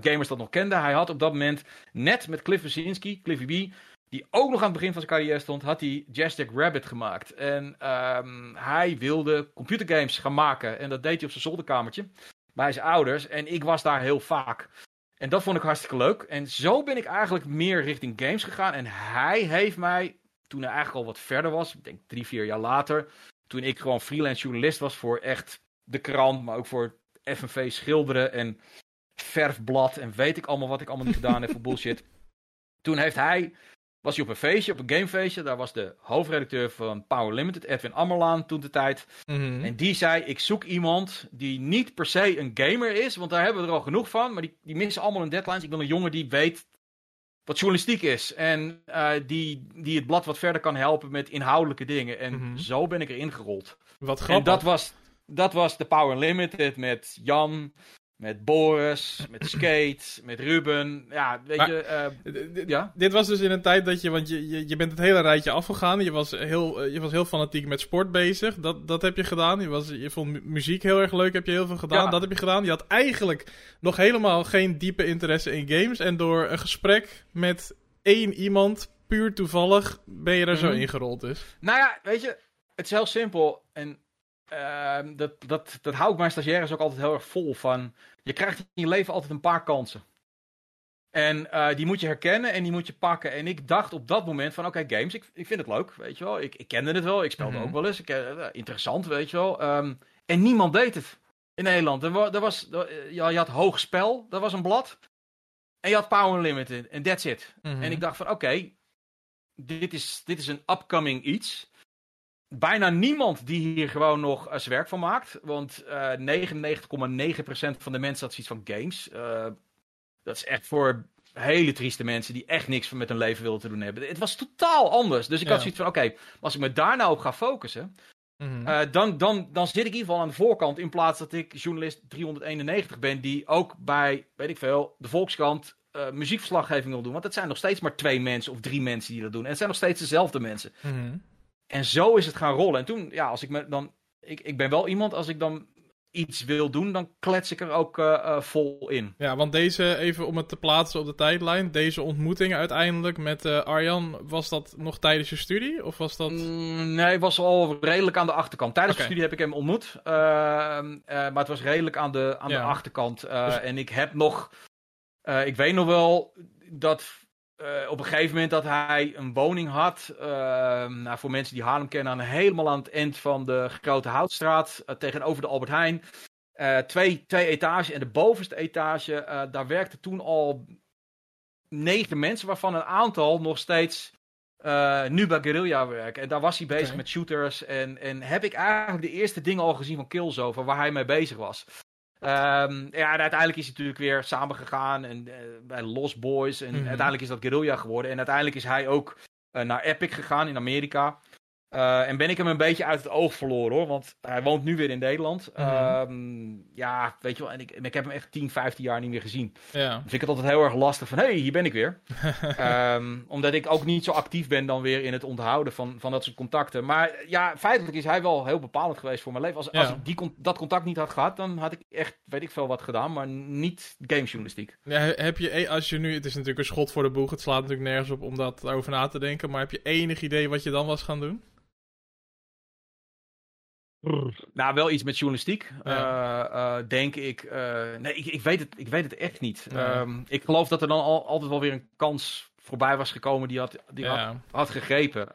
gamers dat nog kenden. Hij had op dat moment net met Cliff Wazinski, Cliffy B, die ook nog aan het begin van zijn carrière stond, had hij Jack Rabbit gemaakt. En um, hij wilde computergames gaan maken. En dat deed hij op zijn zolderkamertje bij zijn ouders. En ik was daar heel vaak. En dat vond ik hartstikke leuk. En zo ben ik eigenlijk meer richting games gegaan. En hij heeft mij, toen hij eigenlijk al wat verder was, ik denk drie, vier jaar later, toen ik gewoon freelance journalist was voor echt de krant, maar ook voor FNV schilderen en verfblad en weet ik allemaal wat ik allemaal niet gedaan heb voor [LAUGHS] bullshit. Toen heeft hij was hij op een feestje, op een gamefeestje. Daar was de hoofdredacteur van Power Limited, Edwin Ammerlaan, toen de tijd. Mhm. En die zei, ik zoek iemand die niet per se een gamer is, want daar hebben we er al genoeg van. Maar die, die missen allemaal een deadlines. Ik wil een jongen die weet wat journalistiek is. En uh, die, die het blad wat verder kan helpen met inhoudelijke dingen. En mm -hmm. zo ben ik erin gerold. Wat grappig. En dat was, dat was de Power Limited met Jan, met Boris, met Skate, met Ruben. Ja, weet je. Uh, ja? Dit was dus in een tijd dat je. Want je, je, je bent het hele rijtje afgegaan. Je was heel, je was heel fanatiek met sport bezig. Dat, dat heb je gedaan. Je, was, je vond muziek heel erg leuk. Heb je heel veel gedaan. Ja. Dat heb je gedaan. Je had eigenlijk nog helemaal geen diepe interesse in games. En door een gesprek met één iemand. Puur toevallig ben je er mm -hmm. zo mhm. ingerold dus. Nou ja, weet je, het is heel simpel. En uh, dat, dat, dat hou ik mijn stagiaires ook altijd heel erg vol van. Je krijgt in je leven altijd een paar kansen. En uh, die moet je herkennen en die moet je pakken. En ik dacht op dat moment van, oké, okay, games, ik, ik vind het leuk, weet je wel. Ik, ik kende het wel, ik speelde mm -hmm. ook wel eens. Ik, uh, interessant, weet je wel. Um, en niemand deed het in Nederland. Er, er was, er, je had Hoog Spel, dat was een blad. En je had Power Limited, en that's it. Mm -hmm. En ik dacht van, oké, okay, dit, is, dit is een upcoming iets bijna niemand die hier gewoon nog uh, zijn werk van maakt. Want uh, 99,9% van de mensen had zoiets van games. Uh, dat is echt voor hele trieste mensen die echt niks met hun leven willen te doen hebben. Het was totaal anders. Dus ik ja. had zoiets van, oké, okay, als ik me daar nou op ga focussen... Mm -hmm. dan, dan, dan zit ik in ieder geval aan de voorkant... in plaats dat ik journalist 391 ben... die ook bij, weet ik veel, de Volkskrant... Uh, muziekverslaggeving wil doen. Want het zijn nog steeds maar twee mensen of drie mensen die dat doen. En het zijn nog steeds dezelfde mensen. Mm -hmm. En zo is het gaan rollen. En toen, ja, als ik me dan. Ik, ik ben wel iemand, als ik dan iets wil doen, dan klets ik er ook uh, vol in. Ja, want deze, even om het te plaatsen op de tijdlijn, deze ontmoeting uiteindelijk met uh, Arjan, was dat nog tijdens je studie? Of was dat... Mm, nee, was al redelijk aan de achterkant. Tijdens de studie heb ik hem ontmoet, ehm, maar het was redelijk aan de, aan de achterkant. Dus... En ik heb nog, ik weet nog wel dat uh, op een gegeven moment dat hij een woning had. Uh, nou, voor mensen die Haarlem kennen, aan, helemaal aan het eind van de Grote Houtstraat. Uh, tegenover de Albert Heijn. Eh, twee, twee etages. En de bovenste etage, daar werkten toen al negen mensen. Waarvan een aantal nog steeds nu bij Guerrilla werken. En daar was hij bezig met shooters. En, en heb ik eigenlijk de eerste dingen al gezien van Killzone. Waar hij mee bezig was. Um, ja, en uiteindelijk is hij natuurlijk weer samengegaan en, uh, bij Lost Boys. En mm -hmm. uiteindelijk is dat Guerrilla geworden. En uiteindelijk is hij ook uh, naar Epic gegaan in Amerika. Uh, en ben ik hem een beetje uit het oog verloren hoor. Want hij woont nu weer in Nederland. Mm -hmm. um, ja, weet je wel. En ik, ik heb hem echt 10, 15 jaar niet meer gezien. Ja. vind ik het altijd heel erg lastig van... Hé, hey, hier ben ik weer. um, [LAUGHS] omdat ik ook niet zo actief ben dan weer in het onthouden van, van dat soort contacten. Maar ja, feitelijk is hij wel heel bepalend geweest voor mijn leven. Als, ja. als ik die, dat contact niet had gehad... dan had ik echt, weet ik veel wat gedaan. Maar niet gamejournalistiek. Ja, heb je, als je nu... Het is natuurlijk een schot voor de boeg. Het slaat natuurlijk nergens op om dat over na te denken. Maar heb je enig idee wat je dan was gaan doen? Nou, wel iets met journalistiek, ja. uh, uh, denk ik. Uh, nee, ik, ik, weet het, ik weet het echt niet. Ja. Um, ik geloof dat er dan al, altijd wel weer een kans voorbij was gekomen die had, die ja. had, had, gegrepen.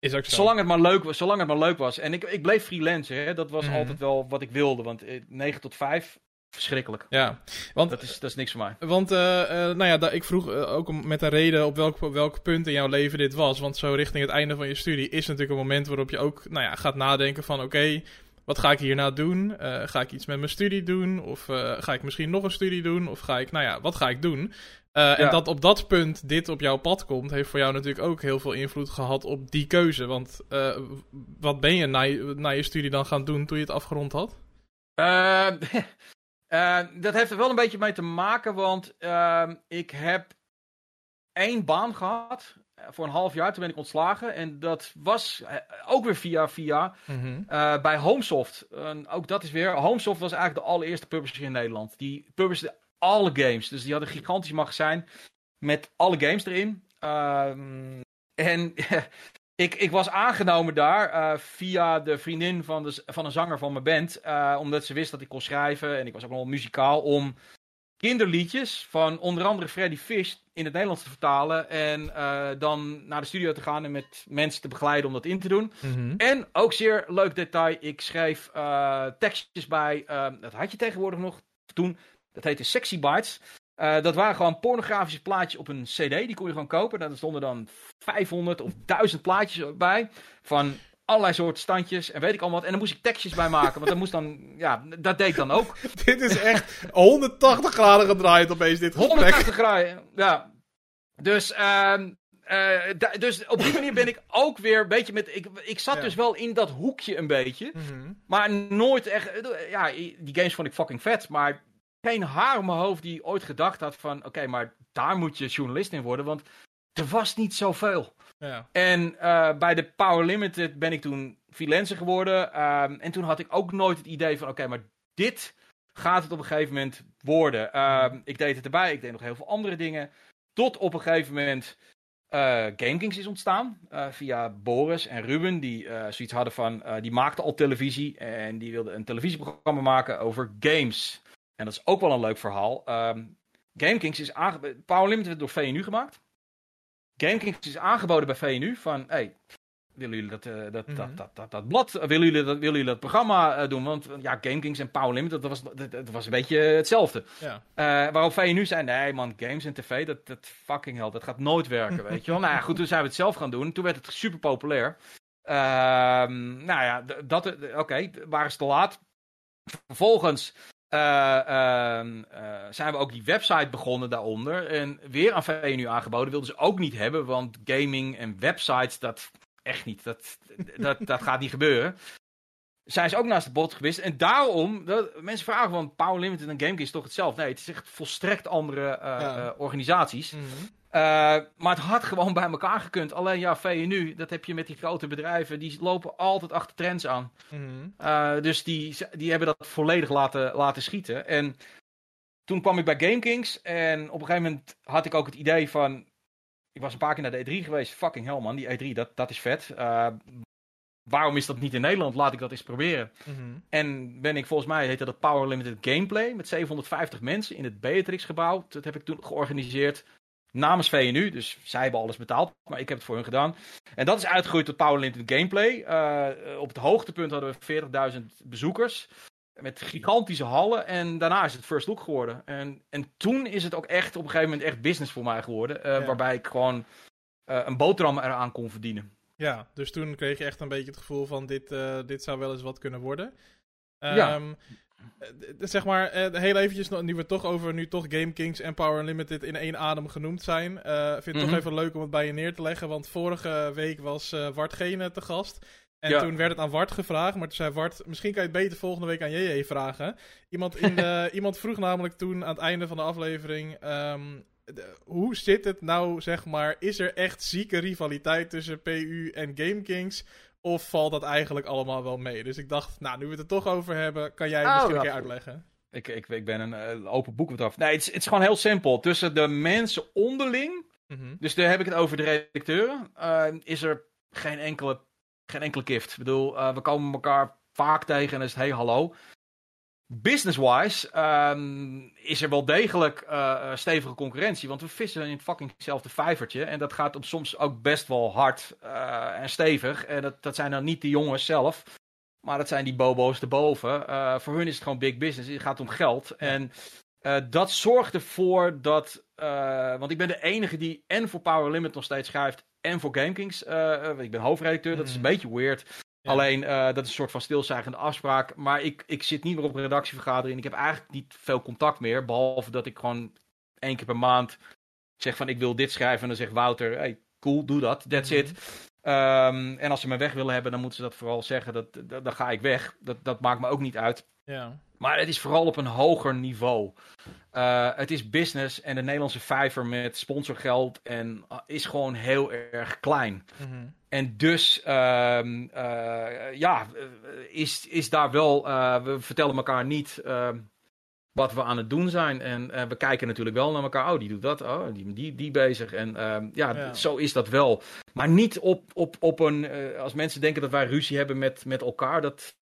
Is ook zo. Zolang het maar leuk was. Zolang het maar leuk was. En ik, ik bleef freelancer. Hè? Dat was mm. altijd wel wat ik wilde. Want 9 tot 5 verschrikkelijk. Ja, want dat is, dat is niks voor mij. Want, uh, uh, nou ja, ik vroeg uh, ook met een reden op welk, welk punt in jouw leven dit was. Want zo richting het einde van je studie is natuurlijk een moment waarop je ook, nou ja, gaat nadenken van, oké, okay, wat ga ik hierna doen? ga ik iets met mijn studie doen? Of ga ik misschien nog een studie doen? Of ga ik, nou ja, wat ga ik doen? Ja. En dat op dat punt dit op jouw pad komt, heeft voor jou natuurlijk ook heel veel invloed gehad op die keuze. Want wat ben je na, je na je studie dan gaan doen toen je het afgerond had? Uh, [LAUGHS] dat heeft er wel een beetje mee te maken, want uh, ik heb één baan gehad eh, voor een half jaar. Toen ben ik ontslagen. En dat was uh, ook weer via via mm -hmm. uh, bij Homesoft. ook dat is weer. Homesoft was eigenlijk de allereerste publisher in Nederland. Die publiceerde alle games. Dus die hadden een gigantisch magazijn met alle games erin. Ehm, en [LAUGHS] Ik, ik was aangenomen daar uh, via de vriendin van, de, van een zanger van mijn band. Uh, omdat ze wist dat ik kon schrijven en ik was ook nog muzikaal. Om kinderliedjes van onder andere Freddy Fish in het Nederlands te vertalen. En uh, dan naar de studio te gaan en met mensen te begeleiden om dat in te doen. Mm -hmm. En ook zeer leuk detail, ik schreef tekstjes bij. dat had je tegenwoordig nog toen. Dat heette Sexy Bites. Uh, dat waren gewoon pornografische plaatjes op een CD. Die kon je gewoon kopen. Daar stonden dan 500 of 1000 plaatjes bij. Van allerlei soorten standjes en weet ik allemaal wat. En dan moest ik tekstjes bij maken. Want dat moest dan, ja, dat deed ik dan ook. [LAUGHS] dit is echt 180 graden gedraaid opeens, dit gesprek. 180 graden, ja. Dus, uh, uh, dus op die manier ben ik ook weer een beetje met. Ik, ik zat ja. dus wel in dat hoekje een beetje. Mm -hmm. Maar nooit echt. Ja, die games vond ik fucking vet. Maar geen haar op mijn hoofd die ooit gedacht had van... Oké, okay, maar daar moet je journalist in worden, want er was niet zoveel. Ja. En uh, bij de Power Limited ben ik toen freelancer geworden. Um, en toen had ik ook nooit het idee van... Oké, okay, maar dit gaat het op een gegeven moment worden. Um, ik deed het erbij, ik deed nog heel veel andere dingen. Tot op een gegeven moment... Uh, GameKings is ontstaan uh, via Boris en Ruben, die uh, zoiets hadden van, die maakten al televisie en die wilden een televisieprogramma maken over games. En dat is ook wel een leuk verhaal. Um, GameKings is aangeboden. Power Limited werd door VNU gemaakt. GameKings is aangeboden bij VNU van. Hey, willen jullie dat, uh, dat, mm -hmm. dat, dat, dat, dat, blad, willen jullie dat, willen jullie dat programma uh, doen? Want ja, GameKings en Power Limited, dat was, dat, dat was een beetje hetzelfde. Ja. Uh, waarop VNU zei, nee man, games en tv, dat, dat fucking hell, dat gaat nooit werken, weet je wel. [LAUGHS] nou ja, goed, toen zijn we het zelf gaan doen. Toen werd het super populair. nou ja, dat, oké, okay, waren ze te laat. Vervolgens zijn we ook die website begonnen daaronder. En weer aan VNU aangeboden. Wilden ze ook niet hebben, want gaming en websites, dat echt niet. Dat, [LAUGHS] dat, dat gaat niet gebeuren. zijn ze ook naast de bot geweest. En daarom, dat, mensen vragen van Power Limited en GameKings is toch hetzelfde? Nee, het is echt volstrekt andere uh, organisaties. Mm maar het had gewoon bij elkaar gekund. Alleen ja, VNU, dat heb je met die grote bedrijven, die lopen altijd achter trends aan. Mm dus die, die hebben dat volledig laten, laten schieten. En toen kwam ik bij GameKings en op een gegeven moment had ik ook het idee van... Ik was een paar keer naar de E3 geweest. Fucking hell man, die E3, dat, dat is vet. Uh, waarom is dat niet in Nederland? Laat ik dat eens proberen. Mhm. En ben ik volgens mij, heette dat Power Limited Gameplay, met 750 mensen in het Beatrix gebouw. Dat heb ik toen georganiseerd namens VNU. Dus zij hebben alles betaald, maar ik heb het voor hun gedaan. En dat is uitgegroeid tot Power Limited Gameplay. Uh, op het hoogtepunt hadden we 40.000 bezoekers. Met gigantische hallen. En daarna is het First Look geworden. En, en toen is het ook echt op een gegeven moment echt business voor mij geworden. Uh, Waarbij ik gewoon uh, een boterham eraan kon verdienen. Ja, dus toen kreeg je echt een beetje het gevoel van dit, dit zou wel eens wat kunnen worden. Um, ja. Ehm, zeg maar, uh, heel eventjes, nu we toch over nu toch Game Kings en Power Unlimited in één adem genoemd zijn. Uh, vind ik mm -hmm. toch even leuk om het bij je neer te leggen. Want vorige week was uh, Wart Gene te gast. En toen werd het aan Wart gevraagd, maar toen zei Wart, misschien kan je het beter volgende week aan JJ vragen. Iemand, in de, [LAUGHS] iemand vroeg namelijk toen aan het einde van de aflevering, um, hoe zit het nou, zeg maar, is er echt zieke rivaliteit tussen PU en GameKings? Of valt dat eigenlijk allemaal wel mee? Dus ik dacht, nou, nu we het er toch over hebben, kan jij het oh, misschien een keer uitleggen? Ik, ik, ik ben een uh, open boek wat af. Nee, het is, het is gewoon heel simpel. Tussen de mensen onderling, mm dus daar heb ik het over de redacteuren, uh, is er geen enkele geen enkele gift. Ik bedoel, uh, we komen elkaar vaak tegen en is het hey hallo. Business-wise um, is er wel degelijk uh, stevige concurrentie. Want we vissen in het fucking hetzelfde vijvertje. En dat gaat op soms ook best wel hard uh, en stevig. En dat, dat zijn dan niet de jongens zelf. Maar dat zijn die bobo's erboven. Uh, voor hun is het gewoon big business. Het gaat om geld. En dat zorgt ervoor dat. want ik ben de enige die en voor Power Limit nog steeds schrijft en voor GameKings. Ik ben hoofdredacteur, dat is een mm. beetje weird. Alleen, uh, dat is een soort van stilzijgende afspraak. Maar ik, ik zit niet meer op een redactievergadering. Ik heb eigenlijk niet veel contact meer. Behalve dat ik gewoon één keer per maand zeg van ik wil dit schrijven. En dan zegt Wouter, hey, cool, doe dat. That's it. Um, en als ze me weg willen hebben, dan moeten ze dat vooral zeggen. Dat, dat, dan ga ik weg. Dat, dat maakt me ook niet uit. Ja. Maar het is vooral op een hoger niveau. Uh, het is business en de Nederlandse vijver met sponsorgeld en, uh, is gewoon heel erg klein. Mm -hmm. En dus uh, ja, is, is daar wel. we vertellen elkaar niet ehm, wat we aan het doen zijn. En we kijken natuurlijk wel naar elkaar. Oh, die doet dat. Oh, die, die, die bezig. En ehm, ja, ja, zo is dat wel. Maar niet op, op, op een. als mensen denken dat wij ruzie hebben met, met elkaar. Dat,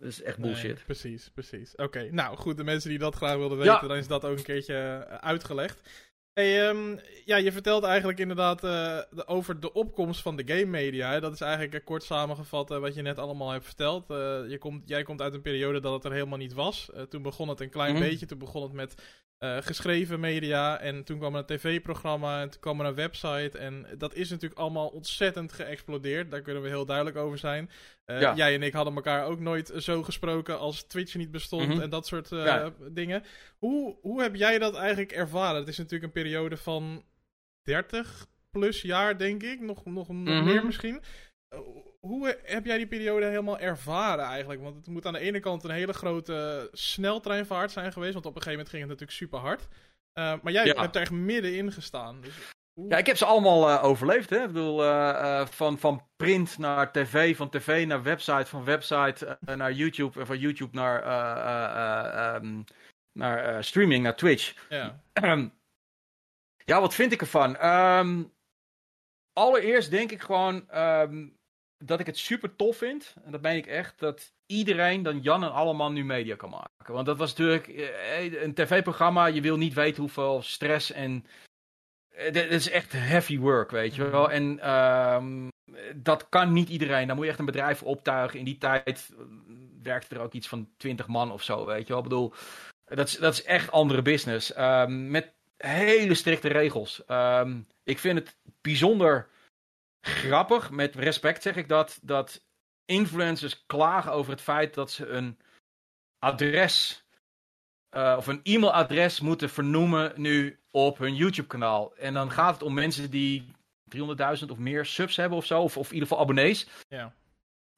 dat is echt bullshit. Nee, precies, precies. Oké, nou goed, de mensen die dat graag wilden weten, dan is dat ook een keertje eh, uitgelegd. Hey, um, ja, je vertelt eigenlijk inderdaad uh, de, over de opkomst van de game media. Dat is eigenlijk uh, kort samengevat uh, wat je net allemaal hebt verteld. je komt, jij komt uit een periode dat het er helemaal niet was. toen begon het een klein mm -hmm. beetje. Toen begon het met uh, geschreven media. En toen kwam er een tv-programma en toen kwam er een website. En dat is natuurlijk allemaal ontzettend geëxplodeerd. Daar kunnen we heel duidelijk over zijn. Uh, ja. Jij en ik hadden elkaar ook nooit zo gesproken als Twitch niet bestond mm -hmm. en dat soort uh, ja. dingen. Hoe, hoe heb jij dat eigenlijk ervaren? Het is natuurlijk een periode van 30 plus jaar, denk ik. Nog, nog, mm -hmm. nog meer misschien hoe heb jij die periode helemaal ervaren eigenlijk? Want het moet aan de ene kant een hele grote sneltreinvaart zijn geweest. Want op een gegeven moment ging het natuurlijk super hard. Uh, maar jij ja. hebt er echt middenin gestaan. Dus Ja, ik heb ze allemaal uh, overleefd. Hè? Ik bedoel, uh, van, van print naar tv, van tv naar website, van website naar YouTube, en van YouTube naar, um, naar streaming, naar Twitch. Ja. [CLEARS THROAT] ja, wat vind ik ervan? Um, allereerst denk ik gewoon. Um, dat ik het super tof vind, en dat ben ik echt, dat iedereen dan Jan en allemaal nu media kan maken. Want dat was natuurlijk eh, een tv-programma, je wil niet weten hoeveel stress en... Eh, is echt heavy work, weet je wel. En um, dat kan niet iedereen. Dan moet je echt een bedrijf optuigen. In die tijd eh, werkte er ook iets van 20 man of zo, weet je wel. Ik bedoel, dat is, dat is echt andere business. Um, met hele strikte regels. Um, ik vind het bijzonder grappig, met respect zeg ik dat, dat influencers klagen over het feit dat ze een adres uh, of een e-mailadres moeten vernoemen nu op hun YouTube-kanaal. En dan gaat het om mensen die 300.000 of meer subs hebben of zo, of, of in ieder geval abonnees. Ja.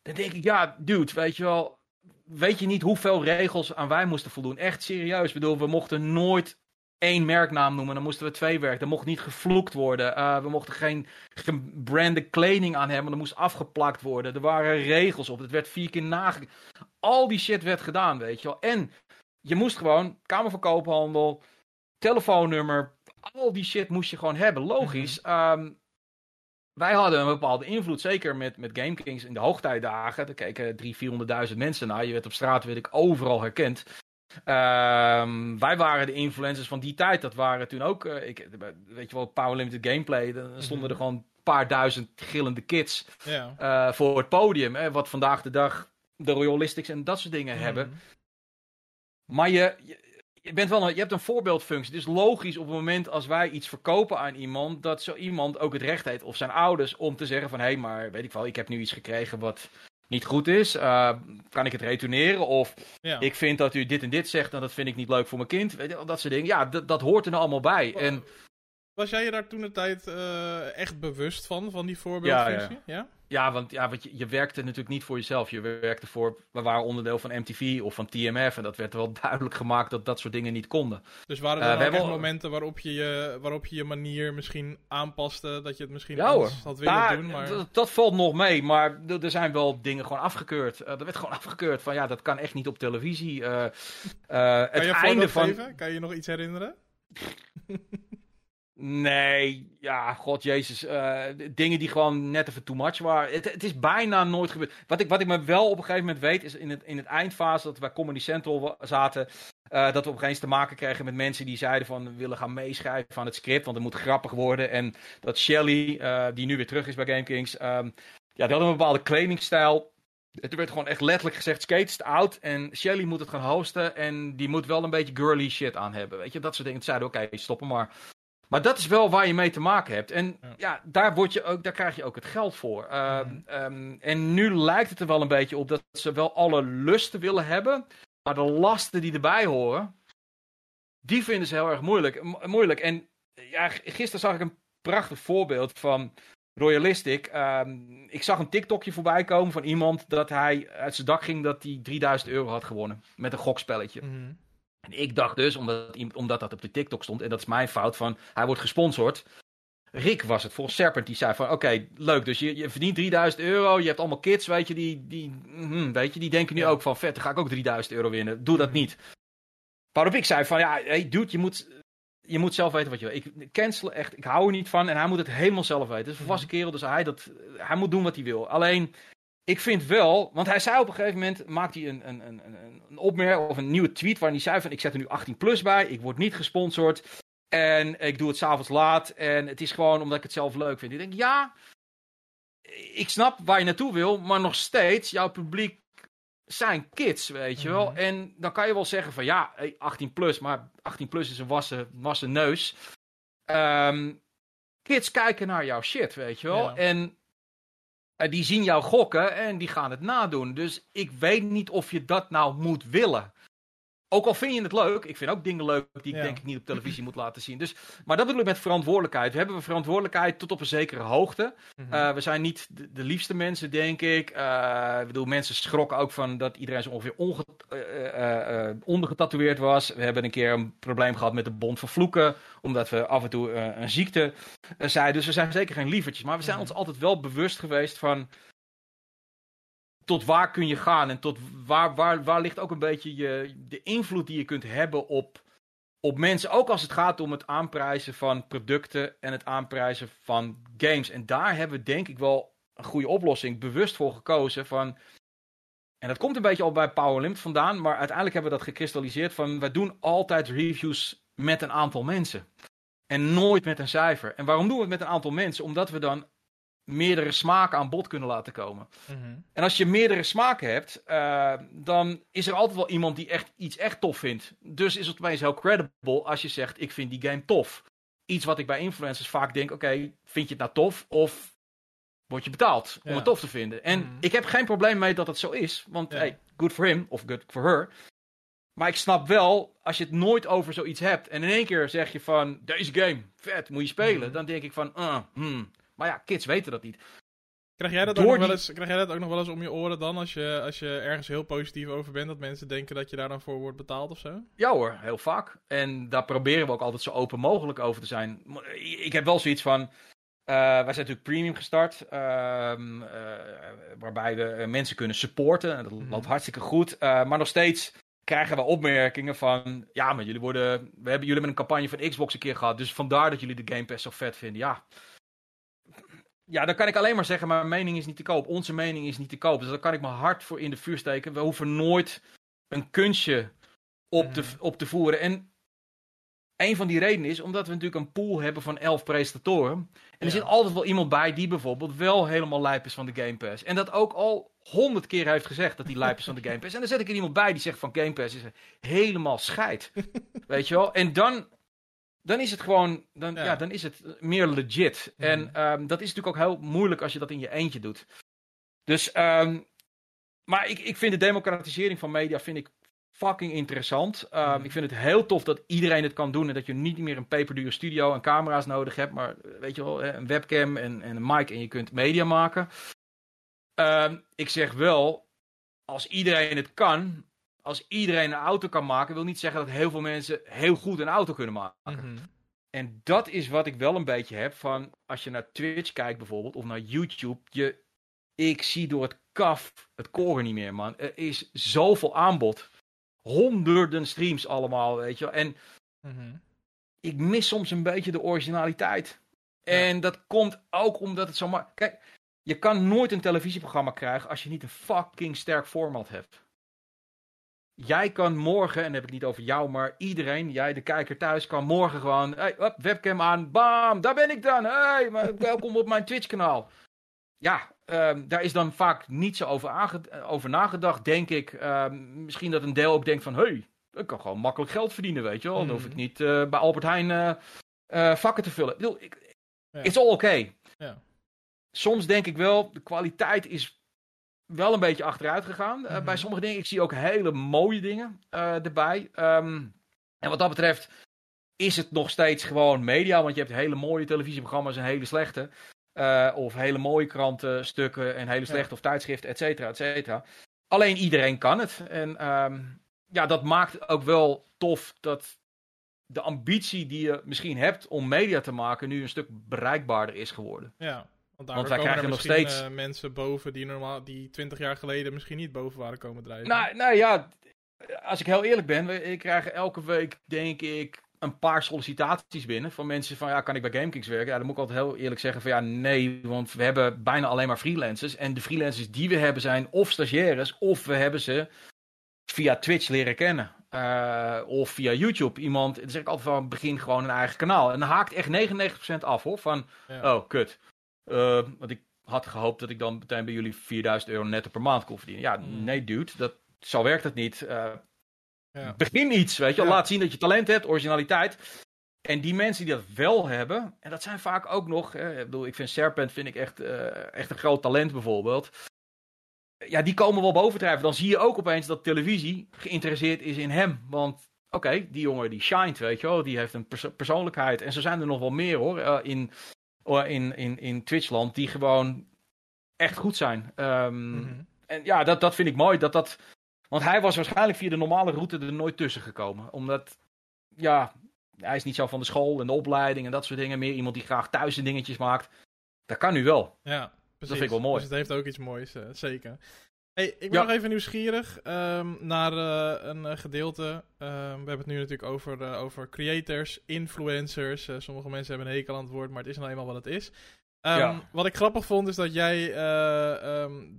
Dan denk ik, ja, dude, weet je wel, weet je niet hoeveel regels aan wij moesten voldoen. Echt serieus. Ik bedoel, we mochten nooit één merknaam noemen. Dan moesten we twee werken. Er mocht niet gevloekt worden. Uh, we mochten geen gebrande kleding aan hebben. Er moest afgeplakt worden. Er waren regels op. Het werd vier keer nage... Al die shit werd gedaan, weet je wel. En je moest gewoon Kamer van Koophandel, telefoonnummer, al die shit moest je gewoon hebben. Logisch. Mm wij hadden een bepaalde invloed, zeker met, met GameKings in de hoogtijdagen. Er keken 300.000, 400.000 mensen naar. Je werd op straat, weet ik, overal herkend. Um, wij waren de influencers van die tijd. Dat waren toen ook, uh, ik, weet je wel, Power Limited Gameplay. Dan stonden er mhm. gewoon een paar duizend gillende kids uh, voor het podium. Hè, wat vandaag de dag de Royalistics en dat soort dingen mm hebben. Maar je, je, bent wel een, je hebt een voorbeeldfunctie. Het is logisch op het moment als wij iets verkopen aan iemand, dat zo iemand ook het recht heeft, of zijn ouders, om te zeggen van hé, hey, maar weet ik wel, ik heb nu iets gekregen wat niet goed is. Uh, kan ik het retourneren? Of ik vind dat u dit en dit zegt en dat vind ik niet leuk voor mijn kind. Weet je, dat soort dingen. Ja, dat hoort er nou allemaal bij. En, was jij je daar toen de tijd uh, echt bewust van, van die voorbeeldfunctie? Ja, ja. ja? want, ja, want je, je werkte natuurlijk niet voor jezelf. Je werkte voor, we waren onderdeel van MTV of van TMF. En dat werd wel [LAUGHS] duidelijk gemaakt dat dat soort dingen niet konden. Dus waren er uh, ook momenten waarop je, je, waarop je je manier misschien aanpaste? Dat je het misschien ja, anders had willen doen? Maar... Dat, valt nog mee, maar er zijn wel dingen gewoon afgekeurd. Uh, er werd gewoon [LAUGHS] afgekeurd van ja, dat kan echt niet op televisie. [LAUGHS] Kan het je einde van... Geven? Kan je je nog iets herinneren? Nee, ja, god jezus. Uh, dingen die gewoon net even too much waren. Het, het, is bijna nooit gebeurd. Wat ik, wat ik me wel op een gegeven moment weet, is in het, in het eindfase dat we bij Comedy Central zaten. Uh, dat we op een gegeven moment te maken kregen met mensen die zeiden van we willen gaan meeschrijven van het script, want het moet grappig worden. En dat Shelly, uh, die nu weer terug is bij GameKings, um, ja, die hadden een bepaalde kledingstijl. Het werd gewoon echt letterlijk gezegd: skate is oud en Shelly moet het gaan hosten. En die moet wel een beetje girly shit aan hebben. Weet je, dat soort dingen. Toen zeiden oké, stoppen maar. Maar dat is wel waar je mee te maken hebt. En ja, daar, word je ook, daar krijg je ook het geld voor. Ehm, ehm, en nu lijkt het er wel een beetje op dat ze wel alle lusten willen hebben. Maar de lasten die erbij horen, die vinden ze heel erg moeilijk. moeilijk. En ja, gisteren zag ik een prachtig voorbeeld van Royalistic. Um, ik zag een TikTokje voorbij komen van iemand dat hij uit zijn dak ging dat hij 3000 euro had gewonnen. Met een gokspelletje. Mm en ik dacht dus, omdat, omdat dat op de TikTok stond, en dat is mijn fout, van hij wordt gesponsord. Rick was het, volgens Serpent, die zei van, oké, leuk, dus je, je verdient 3000 euro, je hebt allemaal kids, weet je, die, die, mm, weet je, die denken nu ook van, vet, dan ga ik ook 3000 euro winnen, doe dat mhm. niet. Waarop ik zei van, ja, hey dude, je moet, je moet zelf weten wat je wil. Ik cancel echt, ik hou er niet van en hij moet het helemaal zelf weten. Het is een volwassen mhm. kerel, dus hij, dat, hij moet doen wat hij wil. Alleen, ik vind wel, want hij zei op een gegeven moment, maakt hij een, een, een, een opmerking of een nieuwe tweet waarin hij zei van ik zet er nu 18 plus bij, ik word niet gesponsord en ik doe het s'avonds laat en het is gewoon omdat ik het zelf leuk vind. Ik denk ja, ik snap waar je naartoe wil, maar nog steeds, jouw publiek zijn kids, weet je wel. Mhm. En dan kan je wel zeggen van ja, 18 plus, maar 18 plus is een wassen, wassen neus. Um, kids kijken naar jouw shit, weet je wel. En die zien jou gokken en die gaan het nadoen. Dus ik weet niet of je dat nou moet willen. Ook al vind je het leuk, ik vind ook dingen leuk die ik denk ik niet op televisie [CLEARS THROAT] moet laten zien. Dus, maar dat bedoel ik met verantwoordelijkheid. We hebben verantwoordelijkheid tot op een zekere hoogte. Mhm. Eh, we zijn niet de, liefste mensen, denk ik. Uh, ik bedoel, mensen schrokken ook van dat iedereen zo ongeveer onge, uh, ondergetatoeëerd was. We hebben een keer een probleem gehad met de bond van vloeken, omdat we af en toe een ziekte zeiden. Dus we zijn zeker geen lievertjes. Maar we zijn mhm. ons altijd wel bewust geweest van tot waar kun je gaan en tot waar, waar, waar ligt ook een beetje je, de invloed die je kunt hebben op, op mensen. Ook als het gaat om het aanprijzen van producten en het aanprijzen van games. En daar hebben we denk ik wel een goede oplossing bewust voor gekozen. Van, en dat komt een beetje al bij Power Limit vandaan, maar uiteindelijk hebben we dat gekristalliseerd van wij doen altijd reviews met een aantal mensen. En nooit met een cijfer. En waarom doen we het met een aantal mensen? Omdat we dan meerdere smaken aan bod kunnen laten komen. Mhm. En als je meerdere smaken hebt, uh, dan is er altijd wel iemand die echt iets echt tof vindt. Dus is het opeens heel credible als je zegt: Ik vind die game tof. Iets wat ik bij influencers vaak denk: Oké, vind je het nou tof? Of word je betaald om het tof te vinden? En mhm. ik heb geen probleem mee dat het zo is. Want hey, good for him of good for her. Maar ik snap wel, als je het nooit over zoiets hebt en in één keer zeg je van deze game, vet, moet je spelen, mhm. dan denk ik van, uh, hmm, maar ja, kids weten dat niet. Krijg jij, dat ook nog wel eens, krijg jij dat ook nog wel eens om je oren dan, als je, als je ergens heel positief over bent, dat mensen denken dat je daar dan voor wordt betaald of zo? Ja hoor, heel vaak. En daar proberen we ook altijd zo open mogelijk over te zijn. Ik heb wel zoiets van, uh, wij zijn natuurlijk premium gestart, ehm, eh, waarbij we eh, mensen kunnen supporten. Dat mhm. loopt hartstikke goed. maar nog steeds krijgen we opmerkingen van, ja, maar jullie worden, we hebben jullie met een campagne van Xbox een keer gehad, dus vandaar dat jullie de Game Pass zo vet vinden. Ja, ja, dan kan ik alleen maar zeggen, mijn mening is niet te koop. Onze mening is niet te koop. Dus daar kan ik mijn hart voor in de vuur steken. We hoeven nooit een kunstje op, te, mhm. op te voeren. En een van die redenen is omdat we natuurlijk een pool hebben van elf presentatoren. En er zit altijd wel iemand bij die bijvoorbeeld wel helemaal lijp is van de Game Pass. En dat ook al honderd keer heeft gezegd dat hij lijp is van de Game Pass. En dan zet ik er iemand bij die zegt van Game Pass is helemaal scheid. [LAUGHS] Weet je wel? En dan dan is het gewoon, dan, ja. dan is het meer legit. Mhm. En um, dat is natuurlijk ook heel moeilijk als je dat in je eentje doet. Dus, um, maar ik, ik vind de democratisering van media vind ik fucking interessant. Um, Ik vind het heel tof dat iedereen het kan doen en dat je niet meer een peperdure studio en camera's nodig hebt, maar weet je wel, een webcam en, en een mic en je kunt media maken. ik zeg wel, als iedereen het kan, als iedereen een auto kan maken, wil niet zeggen dat heel veel mensen heel goed een auto kunnen maken. Mhm. En dat is wat ik wel een beetje heb van als je naar Twitch kijkt bijvoorbeeld of naar YouTube. Je, ik zie door het kaf het koren niet meer, man. Er is zoveel aanbod. Honderden streams allemaal, weet je wel. En mhm. ik mis soms een beetje de originaliteit. En dat komt ook omdat het zo maar. Kijk, je kan nooit een televisieprogramma krijgen als je niet een fucking sterk format hebt. Jij kan morgen, en dan heb ik niet over jou, maar iedereen, jij de kijker thuis, kan morgen gewoon, hey, op, webcam aan, bam, daar ben ik dan. Hey, [LAUGHS] welkom op mijn Twitch kanaal. Ja, um, daar is dan vaak niet zo over, over nagedacht, denk ik. Um, misschien dat een deel ook denkt van, hey, ik kan gewoon makkelijk geld verdienen, weet je wel. Dan hoef ik hmm. niet uh, bij Albert Heijn uh, uh, vakken te vullen. Ik bedoel, ik, ja. It's all okay. Ja. Soms denk ik wel, de kwaliteit is wel een beetje achteruit gegaan. Uh, Bij sommige dingen, ik zie ook hele mooie dingen uh, erbij. Um, en wat dat betreft is het nog steeds gewoon media. Want je hebt hele mooie televisieprogramma's en hele slechte. Uh, of hele mooie krantenstukken en hele slechte of tijdschriften, et cetera, et cetera. Alleen iedereen kan het. En um, ja, dat maakt ook wel tof dat de ambitie die je misschien hebt om media te maken nu een stuk bereikbaarder is geworden. Ja, want, wij krijgen nog steeds uh, mensen boven die normaal die 20 jaar geleden misschien niet boven waren komen drijven. Nou, nou ja, als ik heel eerlijk ben, ik krijg elke week denk ik een paar sollicitaties binnen van mensen van ja, kan ik bij GameKings werken? Ja, dan moet ik altijd heel eerlijk zeggen van ja, nee, want we hebben bijna alleen maar freelancers en de freelancers die we hebben zijn of stagiaires of we hebben ze via Twitch leren kennen. Uh, of via YouTube. Iemand, dan zeg ik altijd van begin gewoon een eigen kanaal. En dan haakt echt 99% af hoor. Van, oh kut. Uh, want ik had gehoopt dat ik dan meteen bij jullie 4000 euro netto per maand kon verdienen. Ja, hmm. nee, dude, dat, zo werkt het niet. Uh, ja. Begin iets, weet je, laat zien dat je talent hebt, originaliteit. En die mensen die dat wel hebben, en dat zijn vaak ook nog, hè, ik, bedoel, ik vind Serpent vind ik echt, uh, echt een groot talent bijvoorbeeld. Ja, die komen wel bovendrijven. Dan zie je ook opeens dat televisie geïnteresseerd is in hem. Want oké, die jongen die shined, weet je wel, die heeft een pers persoonlijkheid. En zo zijn er nog wel meer hoor, uh, in in, in, in Twitchland die gewoon echt goed zijn. Um, En ja, dat, dat vind ik mooi. Dat dat, want hij was waarschijnlijk via de normale route er nooit tussen gekomen. Omdat, ja, hij is niet zo van de school en de opleiding en dat soort dingen. Meer iemand die graag thuis dingetjes maakt. Dat kan nu wel. Ja, precies. Dat vind ik wel mooi. Dus het heeft ook iets moois, uh, zeker. Hey, ik ben nog even nieuwsgierig um, naar uh, een uh, gedeelte. Um, we hebben het nu natuurlijk over, uh, over creators, influencers. sommige mensen hebben een hekel aan het woord, maar het is nou eenmaal wat het is. Um, ja. Wat ik grappig vond is dat jij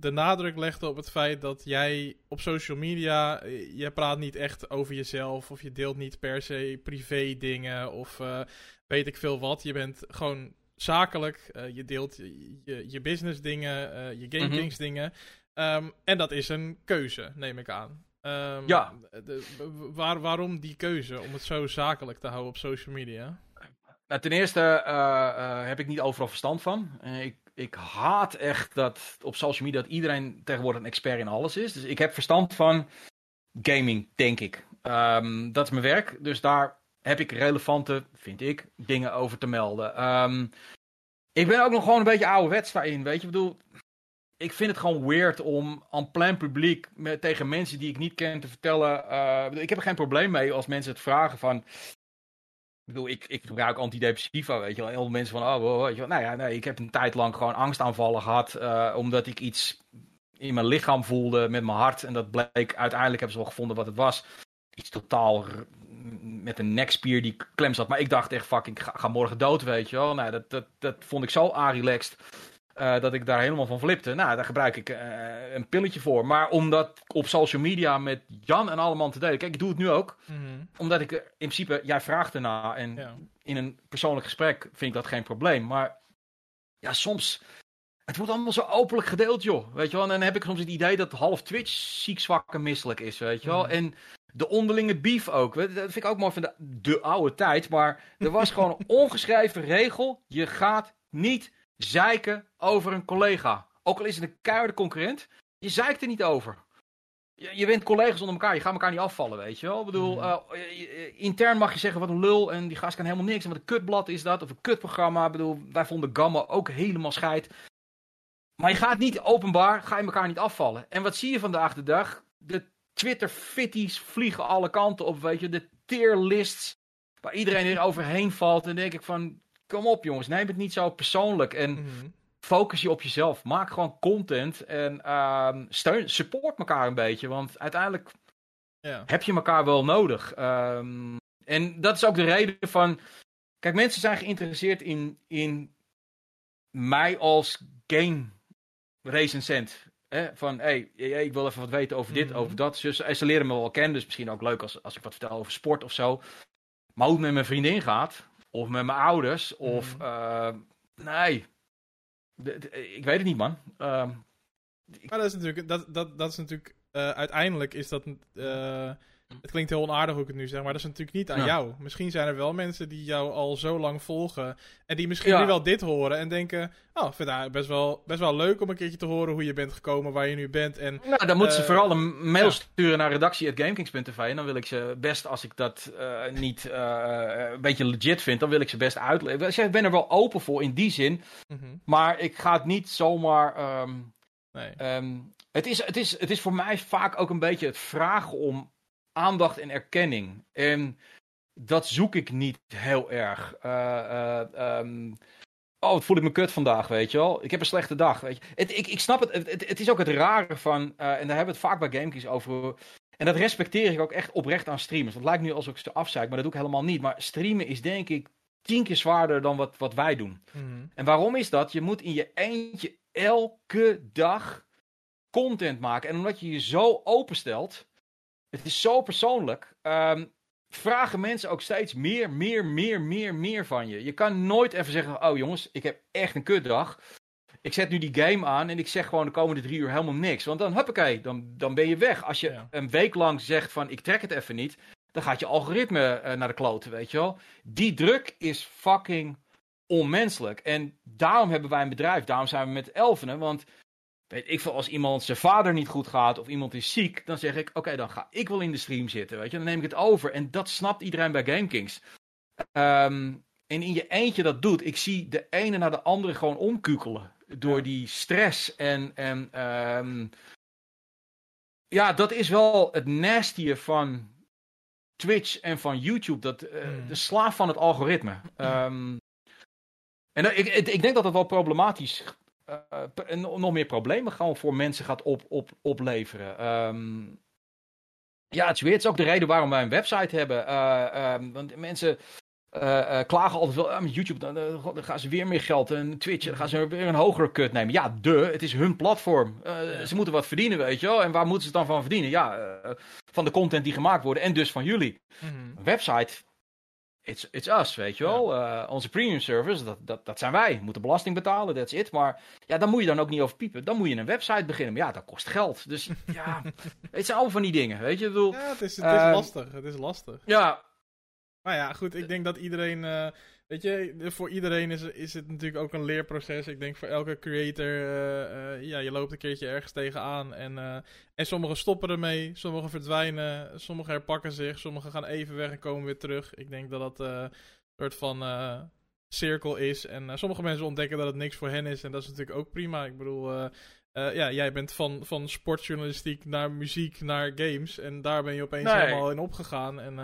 de nadruk legde op het feit dat jij op social media. Je praat niet echt over jezelf of je deelt niet per se privé dingen of weet ik veel wat. Je bent gewoon zakelijk. je deelt je, je business dingen, je Game mhm. Kings dingen. Um, en dat is een keuze, neem ik aan. Um, ja. De, waar, waarom die keuze om het zo zakelijk te houden op social media? Nou, ten eerste uh, uh, heb ik niet overal verstand van. Uh, ik, ik haat echt dat op social media dat iedereen tegenwoordig een expert in alles is. Dus ik heb verstand van gaming, denk ik. Um, dat is mijn werk. Dus daar heb ik relevante, vind ik, dingen over te melden. ik ben ook nog gewoon een beetje ouderwets daarin. Weet je, ik bedoel, ik vind het gewoon weird om aan plein publiek met, tegen mensen die ik niet ken te vertellen. Uh, ik heb er geen probleem mee als mensen het vragen van. Ik bedoel, ik, ik gebruik antidepressiva, weet je wel. Heel veel mensen van, oh, weet je wel. Nou ja, nee, ik heb een tijd lang gewoon angstaanvallen gehad. Uh, omdat ik iets in mijn lichaam voelde met mijn hart. En dat bleek, uiteindelijk hebben ze wel gevonden wat het was. Iets totaal met een nekspier die klem zat. Maar ik dacht echt, fuck, ik ga, ga morgen dood, weet je wel. Nou, dat, dat, dat vond ik zo relaxed uh, dat ik daar helemaal van flipte. Nou, daar gebruik ik uh, een pilletje voor. Maar om dat op social media met Jan en allemaal te delen. Kijk, ik doe het nu ook. Mm -hmm. Omdat ik in principe, jij vraagt erna. En ja. in een persoonlijk gesprek vind ik dat geen probleem. Maar ja, soms. Het wordt allemaal zo openlijk gedeeld, joh. Weet je wel? En dan heb ik soms het idee dat half Twitch ziek, zwak en misselijk is, weet je wel. Mm -hmm. En de onderlinge beef ook. Dat vind ik ook mooi van de, de oude tijd. Maar er was gewoon een [LAUGHS] ongeschreven regel. Je gaat niet zeiken over een collega. Ook al is het een keiharde concurrent, je zeikt er niet over. Je, je bent collega's onder elkaar, je gaat elkaar niet afvallen, weet je wel. Ik bedoel, uh, intern mag je zeggen wat een lul en die gast kan helemaal niks. En wat een kutblad is dat, of een kutprogramma. Ik bedoel, wij vonden Gamma ook helemaal scheid. Maar je gaat niet openbaar, ga je elkaar niet afvallen. En wat zie je vandaag de dag? De Twitter-fitties vliegen alle kanten op, weet je. De tierlists, waar iedereen er overheen valt. En denk ik van, kom op jongens, neem het niet zo persoonlijk. En mhm. focus je op jezelf. Maak gewoon content en uh, steun, support elkaar een beetje. Want uiteindelijk ja. heb je elkaar wel nodig. Um, en dat is ook de reden van... Kijk, mensen zijn geïnteresseerd in, in mij als game recensent. Hè? Van, hé, hey, ik wil even wat weten over dit, mm -hmm. over dat. Dus, ze leren me wel kennen, dus misschien ook leuk als, als ik wat vertel over sport of zo. Maar hoe het met mijn vriendin gaat, of met mijn ouders. Of, uh, nee. ik weet het niet, man. Uh, maar dat is natuurlijk, dat, dat, dat is natuurlijk, uh, uiteindelijk is dat, uh, het klinkt heel onaardig hoe ik het nu zeg, maar dat is natuurlijk niet aan ja. jou. Misschien zijn er wel mensen die jou al zo lang volgen. En die misschien ja. nu wel dit horen en denken: Oh, ik vind het best wel, best wel leuk om een keertje te horen hoe je bent gekomen, waar je nu bent. En, nou, dan moeten ze vooral een mail sturen naar redactie.gamekings.tv. En dan wil ik ze best, als ik dat uh, niet uh, een beetje legit vind, dan wil ik ze best uitleggen. Ik ben er wel open voor in die zin. Mm -hmm. Maar ik ga het niet zomaar. Um, nee. um, het, is, het, is, het is voor mij vaak ook een beetje het vragen om aandacht en erkenning. En dat zoek ik niet heel erg. Uh, uh, um, oh, wat voel ik me kut vandaag, weet je wel. Ik heb een slechte dag, weet je. Het, ik, ik snap het, het, het is ook het rare van, uh, en daar hebben we het vaak bij GameKings over. En dat respecteer ik ook echt oprecht aan streamers. Dat lijkt nu alsof ik ze afzeik, maar dat doe ik helemaal niet. Maar streamen is denk ik tien keer zwaarder dan wat, wat wij doen. Mm-hmm. En waarom is dat? Je moet in je eentje elke dag content maken. En omdat je je zo openstelt het is zo persoonlijk. Um, vragen mensen ook steeds meer, meer, meer, meer, meer van je. Je kan nooit even zeggen: Oh jongens, ik heb echt een kutdag. Ik zet nu die game aan en ik zeg gewoon de komende drie uur helemaal niks. Want dan, huppakee, dan, dan ben je weg. Als je ja. een week lang zegt van ik trek het even niet, dan gaat je algoritme uh, naar de kloten, weet je wel. Die druk is fucking onmenselijk. En daarom hebben wij een bedrijf, daarom zijn we met Elfenen, want Weet ik veel, als iemand zijn vader niet goed gaat of iemand is ziek, dan zeg ik: Oké, dan ga ik wel in de stream zitten. Weet je, dan neem ik het over. En dat snapt iedereen bij GameKings. Um, en in je eentje dat doet, ik zie de ene naar de andere gewoon omkukelen. Door ja. die stress en. en um, ja, dat is wel het nastie van Twitch en van YouTube. Dat, uh, hmm. De slaaf van het algoritme. Um, en ik, ik, denk dat dat wel problematisch uh, nog meer problemen gewoon voor mensen gaat op, op, opleveren. Um, ja, het is weer het is ook de reden waarom wij een website hebben. Uh, um, want mensen uh, klagen altijd wel, met YouTube dan, dan, gaan ze weer meer geld en Twitch, dan gaan ze weer een hogere cut nemen. Ja, de, het is hun platform. Ze moeten wat verdienen, weet je wel. En waar moeten ze dan van verdienen? Ja, van de content die gemaakt wordt en dus van jullie. Mm -hmm. Een website it's, it's us, weet je wel. Ja. Uh, onze premium service, dat, dat, dat zijn wij. We moeten belasting betalen, that's it. Maar ja, dan moet je dan ook niet over piepen. Dan moet je een website beginnen. Maar ja, dat kost geld. Dus [LAUGHS] ja, het zijn allemaal van die dingen, weet je. Ik bedoel, ja, het is, het is uh, lastig. Het is lastig. Ja. Maar ja, goed, ik denk dat iedereen... Uh, weet je, voor iedereen is, is het natuurlijk ook een leerproces. Ik denk voor elke creator, uh, uh, ja, je loopt een keertje ergens tegenaan. En, uh, en sommigen stoppen ermee, sommigen verdwijnen, sommigen herpakken zich, sommigen gaan even weg en komen weer terug. Ik denk dat dat een soort van cirkel is. En sommige mensen ontdekken dat het niks voor hen is. En dat is natuurlijk ook prima. Ik bedoel, ja, jij bent van, van sportjournalistiek naar muziek naar games. En daar ben je opeens helemaal in opgegaan. En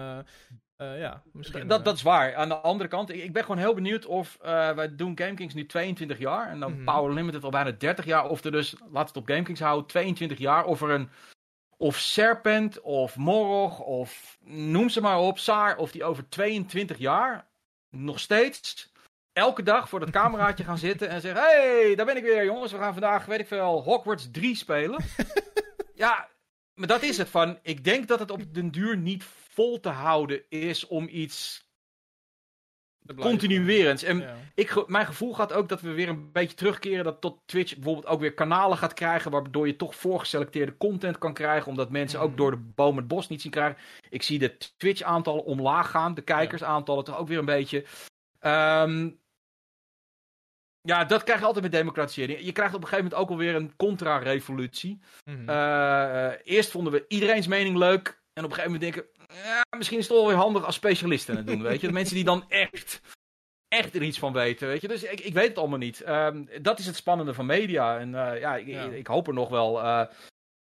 ja, misschien... Dat, dat is waar. Aan de andere kant, ik, ben gewoon heel benieuwd of... wij doen GameKings nu 22 jaar. En dan mm Power Limited al bijna 30 jaar. Of er dus, laat het op GameKings houden, 22 jaar. Of er een of Serpent, of Morog, of noem ze maar op, Saar, of die over 22 jaar nog steeds elke dag voor dat cameraatje gaan zitten en zeggen: hey, daar ben ik weer, jongens. We gaan vandaag, weet ik veel, Hogwarts 3 spelen. [LAUGHS] ja, maar dat is het van. Ik denk dat het op den duur niet vol te houden is om iets Continuerend. En ik, mijn gevoel gaat ook dat we weer een beetje terugkeren dat tot Twitch bijvoorbeeld ook weer kanalen gaat krijgen. Waardoor je toch voorgeselecteerde content kan krijgen. Omdat mensen ook mhm. door de boom het bos niet zien krijgen. Ik zie de Twitch-aantallen omlaag gaan. De kijkersaantallen toch ook weer een beetje. Um, ja, dat krijg je altijd met democratisering. Je krijgt op een gegeven moment ook alweer een contra-revolutie. Mhm. Eh, eh, eerst vonden we iedereen's mening leuk. En op een gegeven moment denken ja, misschien is het wel weer handig als specialisten het doen, weet je. [LAUGHS] Mensen die dan echt, echt er iets van weten, weet je. Dus ik, ik weet het allemaal niet. Um, dat is het spannende van media. En uh, ja, ik, ik, hoop er nog wel uh,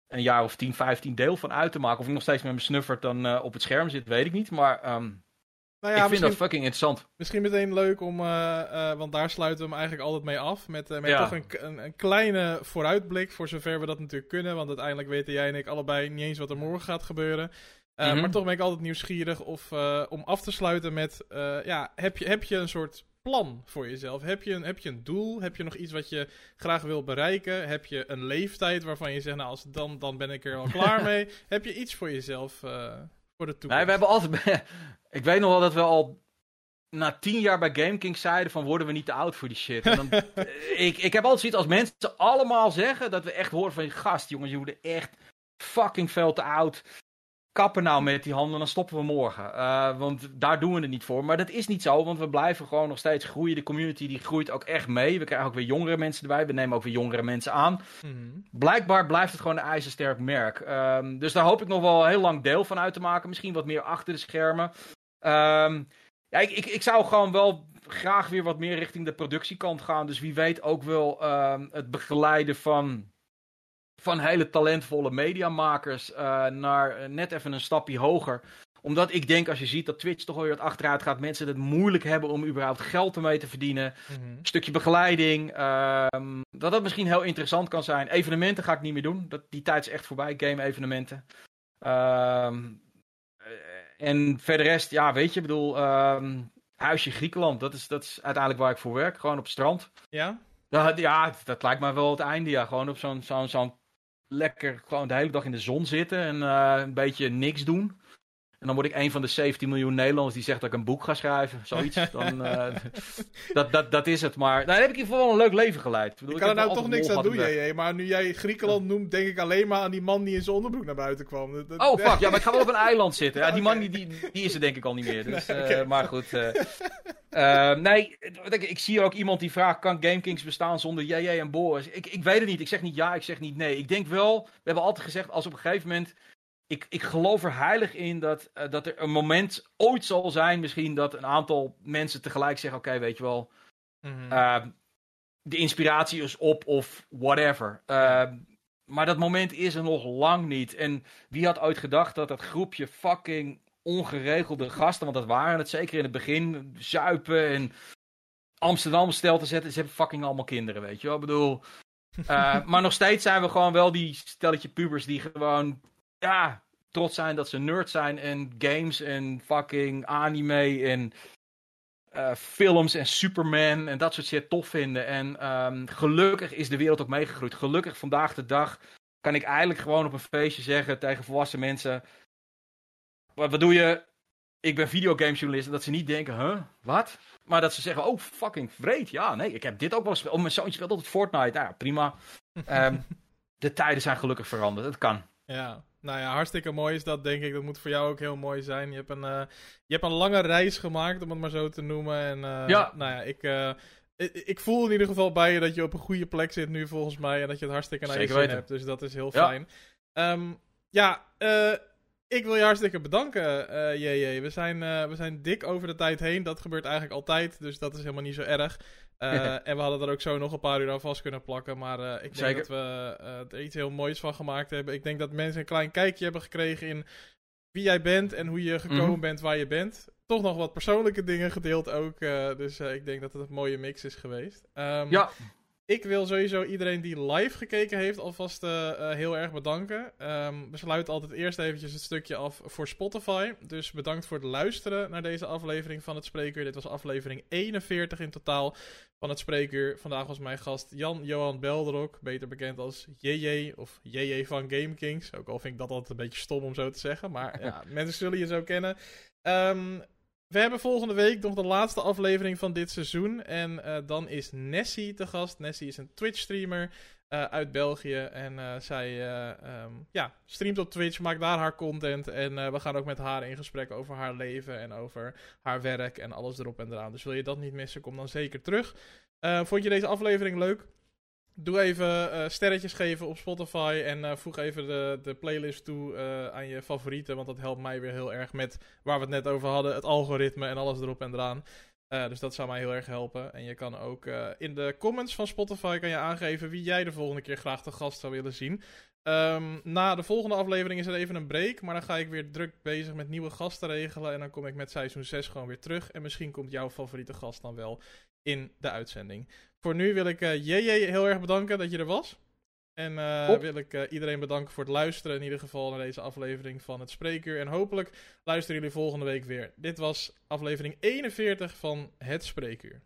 een jaar of 10, 15 deel van uit te maken. Of ik nog steeds met mijn snuffert dan op het scherm zit, weet ik niet. Maar um, nou ja, ik vind dat fucking interessant. Misschien meteen leuk om, want daar sluiten we hem eigenlijk altijd mee af. Met, met ja. toch een, een, een, kleine vooruitblik, voor zover we dat natuurlijk kunnen. Want uiteindelijk weten jij en ik allebei niet eens wat er morgen gaat gebeuren. Uh, Maar toch ben ik altijd nieuwsgierig of, om af te sluiten met... Ja, heb je, heb je een soort plan voor jezelf? Heb je, een, heb je een doel? Heb je nog iets wat je graag wil bereiken? Heb je een leeftijd waarvan je zegt... Nou, als dan, dan ben ik er al klaar [LAUGHS] mee. heb je iets voor jezelf voor de toekomst? Nee, we hebben altijd... [LAUGHS] ik weet nog wel dat we al na tien jaar bij GameKing zeiden van worden we niet te oud voor die shit. En dan, [LAUGHS] ik, ik heb altijd zoiets als mensen allemaal zeggen dat we echt horen van gast jongens, je worden echt fucking veel te oud kappen nou met die handen, dan stoppen we morgen. Uh, want daar doen we het niet voor. Maar dat is niet zo, want we blijven gewoon nog steeds groeien. De community die groeit ook echt mee. We krijgen ook weer jongere mensen erbij. We nemen ook weer jongere mensen aan. Mm Blijkbaar blijft het gewoon een ijzersterk merk. Um, dus daar hoop ik nog wel heel lang deel van uit te maken. Misschien wat meer achter de schermen. Um, ja, ik, ik, ik zou gewoon wel graag weer wat meer richting de productiekant gaan. Dus wie weet ook wel um, het begeleiden van van hele talentvolle mediamakers uh, naar net even een stapje hoger. Omdat ik denk, als je ziet dat Twitch toch weer wat achteruit gaat, mensen het moeilijk hebben om überhaupt geld ermee te verdienen. Mhm. Een stukje begeleiding. Uh, dat dat misschien heel interessant kan zijn. Evenementen ga ik niet meer doen. Dat, die tijd is echt voorbij, game-evenementen. Uh, en verder rest, ja, weet je, ik bedoel, ehm, huisje Griekenland, dat is, dat is uiteindelijk waar ik voor werk. Gewoon op het strand. Ja? Ja, ja, dat lijkt mij wel het einde. Ja, gewoon op zo'n zo'n zo'n lekker gewoon de hele dag in de zon zitten en uh, een beetje niks doen. En dan word ik een van de 17 miljoen Nederlanders die zegt dat ik een boek ga schrijven. Zoiets. [LAUGHS] Dan, uh, dat, dat, dat is het. Maar nou, dan heb ik in ieder geval een leuk leven geleid. Ik, bedoel, ik kan er nou toch niks aan doen, jij. Maar nu jij Griekenland noemt, denk ik alleen maar aan die man die in zijn onderbroek naar buiten kwam. oh, fuck. Ja, maar ik ga wel op een [LAUGHS] eiland zitten. Ja, die man die, die, die is er denk ik al niet meer. Dus, [LAUGHS] uh, Maar goed. Uh, nee, ik zie ook iemand die vraagt: kan GameKings bestaan zonder JJ en Boris? Ik, ik weet het niet. Ik zeg niet ja, ik zeg niet nee. Ik denk wel, we hebben altijd gezegd: als op een gegeven moment ik, ik geloof er heilig in dat, uh, dat er een moment ooit zal zijn, misschien dat een aantal mensen tegelijk zeggen: Oké, weet je wel, mm-hmm. uh, de inspiratie is op of whatever. Uh, maar dat moment is er nog lang niet. En wie had ooit gedacht dat dat groepje fucking ongeregelde gasten, want dat waren het zeker in het begin, zuipen en Amsterdam stel te zetten, ze hebben fucking allemaal kinderen, weet je wel. Ik bedoel. Uh, [LAUGHS] maar nog steeds zijn we gewoon wel die stelletje pubers die gewoon ja, trots zijn dat ze nerd zijn en games en fucking anime en uh, films en Superman en dat soort shit tof vinden. En um, gelukkig is de wereld ook meegegroeid. Gelukkig vandaag de dag kan ik eigenlijk gewoon op een feestje zeggen tegen volwassen mensen: Wat, wat doe je? Ik ben videogamejournalist. En dat ze niet denken: huh, wat? Maar dat ze zeggen: oh, fucking vreed. Ja, nee, ik heb dit ook wel gespeeld. Oh, mijn zoontje speelt altijd Fortnite. Nou ja, prima. um, [LAUGHS] de tijden zijn gelukkig veranderd. Het kan. Ja, nou ja, hartstikke mooi is dat, denk ik. Dat moet voor jou ook heel mooi zijn. Je hebt een, uh, je hebt een lange reis gemaakt, om het maar zo te noemen. En uh, ja. nou ja, ik, uh, ik voel in ieder geval bij je dat je op een goede plek zit nu, volgens mij. En dat je het hartstikke naar je zin hebt. Dus dat is heel fijn. Ja, um, ja Ik wil je hartstikke bedanken, uh, JJ. We zijn, we zijn dik over de tijd heen. Dat gebeurt eigenlijk altijd, dus dat is helemaal niet zo erg. [LAUGHS] en we hadden er ook zo nog een paar uur aan vast kunnen plakken. Maar ik denk dat we er iets heel moois van gemaakt hebben. Ik denk dat mensen een klein kijkje hebben gekregen in wie jij bent en hoe je gekomen mhm. bent waar je bent. Toch nog wat persoonlijke dingen gedeeld ook. dus ik denk dat het een mooie mix is geweest. Um, ja. Ik wil sowieso iedereen die live gekeken heeft alvast uh, heel erg bedanken. Um, we sluiten altijd eerst eventjes het stukje af voor Spotify. Dus bedankt voor het luisteren naar deze aflevering van het Spreekuur. Dit was aflevering 41 in totaal van het Spreekuur. Vandaag was mijn gast Jan-Johan Belderok, beter bekend als JJ of JJ van Game Kings. Ook al vind ik dat altijd een beetje stom om zo te zeggen, maar [LAUGHS] ja, mensen zullen je zo kennen. Um, we hebben volgende week nog de laatste aflevering van dit seizoen. En uh, dan is Nessie te gast. Nessie is een Twitch-streamer uh, uit België. En uh, zij um, ja, streamt op Twitch, maakt daar haar content. En we gaan ook met haar in gesprek over haar leven en over haar werk en alles erop en eraan. Dus wil je dat niet missen, kom dan zeker terug. vond je deze aflevering leuk? Doe even uh, sterretjes geven op Spotify en uh, voeg even de, de playlist toe uh, aan je favorieten, want dat helpt mij weer heel erg met waar we het net over hadden, het algoritme en alles erop en eraan. dus dat zou mij heel erg helpen. En je kan ook in de comments van Spotify kan je aangeven wie jij de volgende keer graag te gast zou willen zien. Um, na de volgende aflevering is er even een break, maar dan ga ik weer druk bezig met nieuwe gasten regelen en dan kom ik met seizoen 6 gewoon weer terug. En misschien komt jouw favoriete gast dan wel in de uitzending. Voor nu wil ik uh, eh, JJ heel erg bedanken dat je er was. En uh, wil ik uh, iedereen bedanken voor het luisteren. In ieder geval naar deze aflevering van het Spreekuur. En hopelijk luisteren jullie volgende week weer. Dit was aflevering 41 van Het Spreekuur.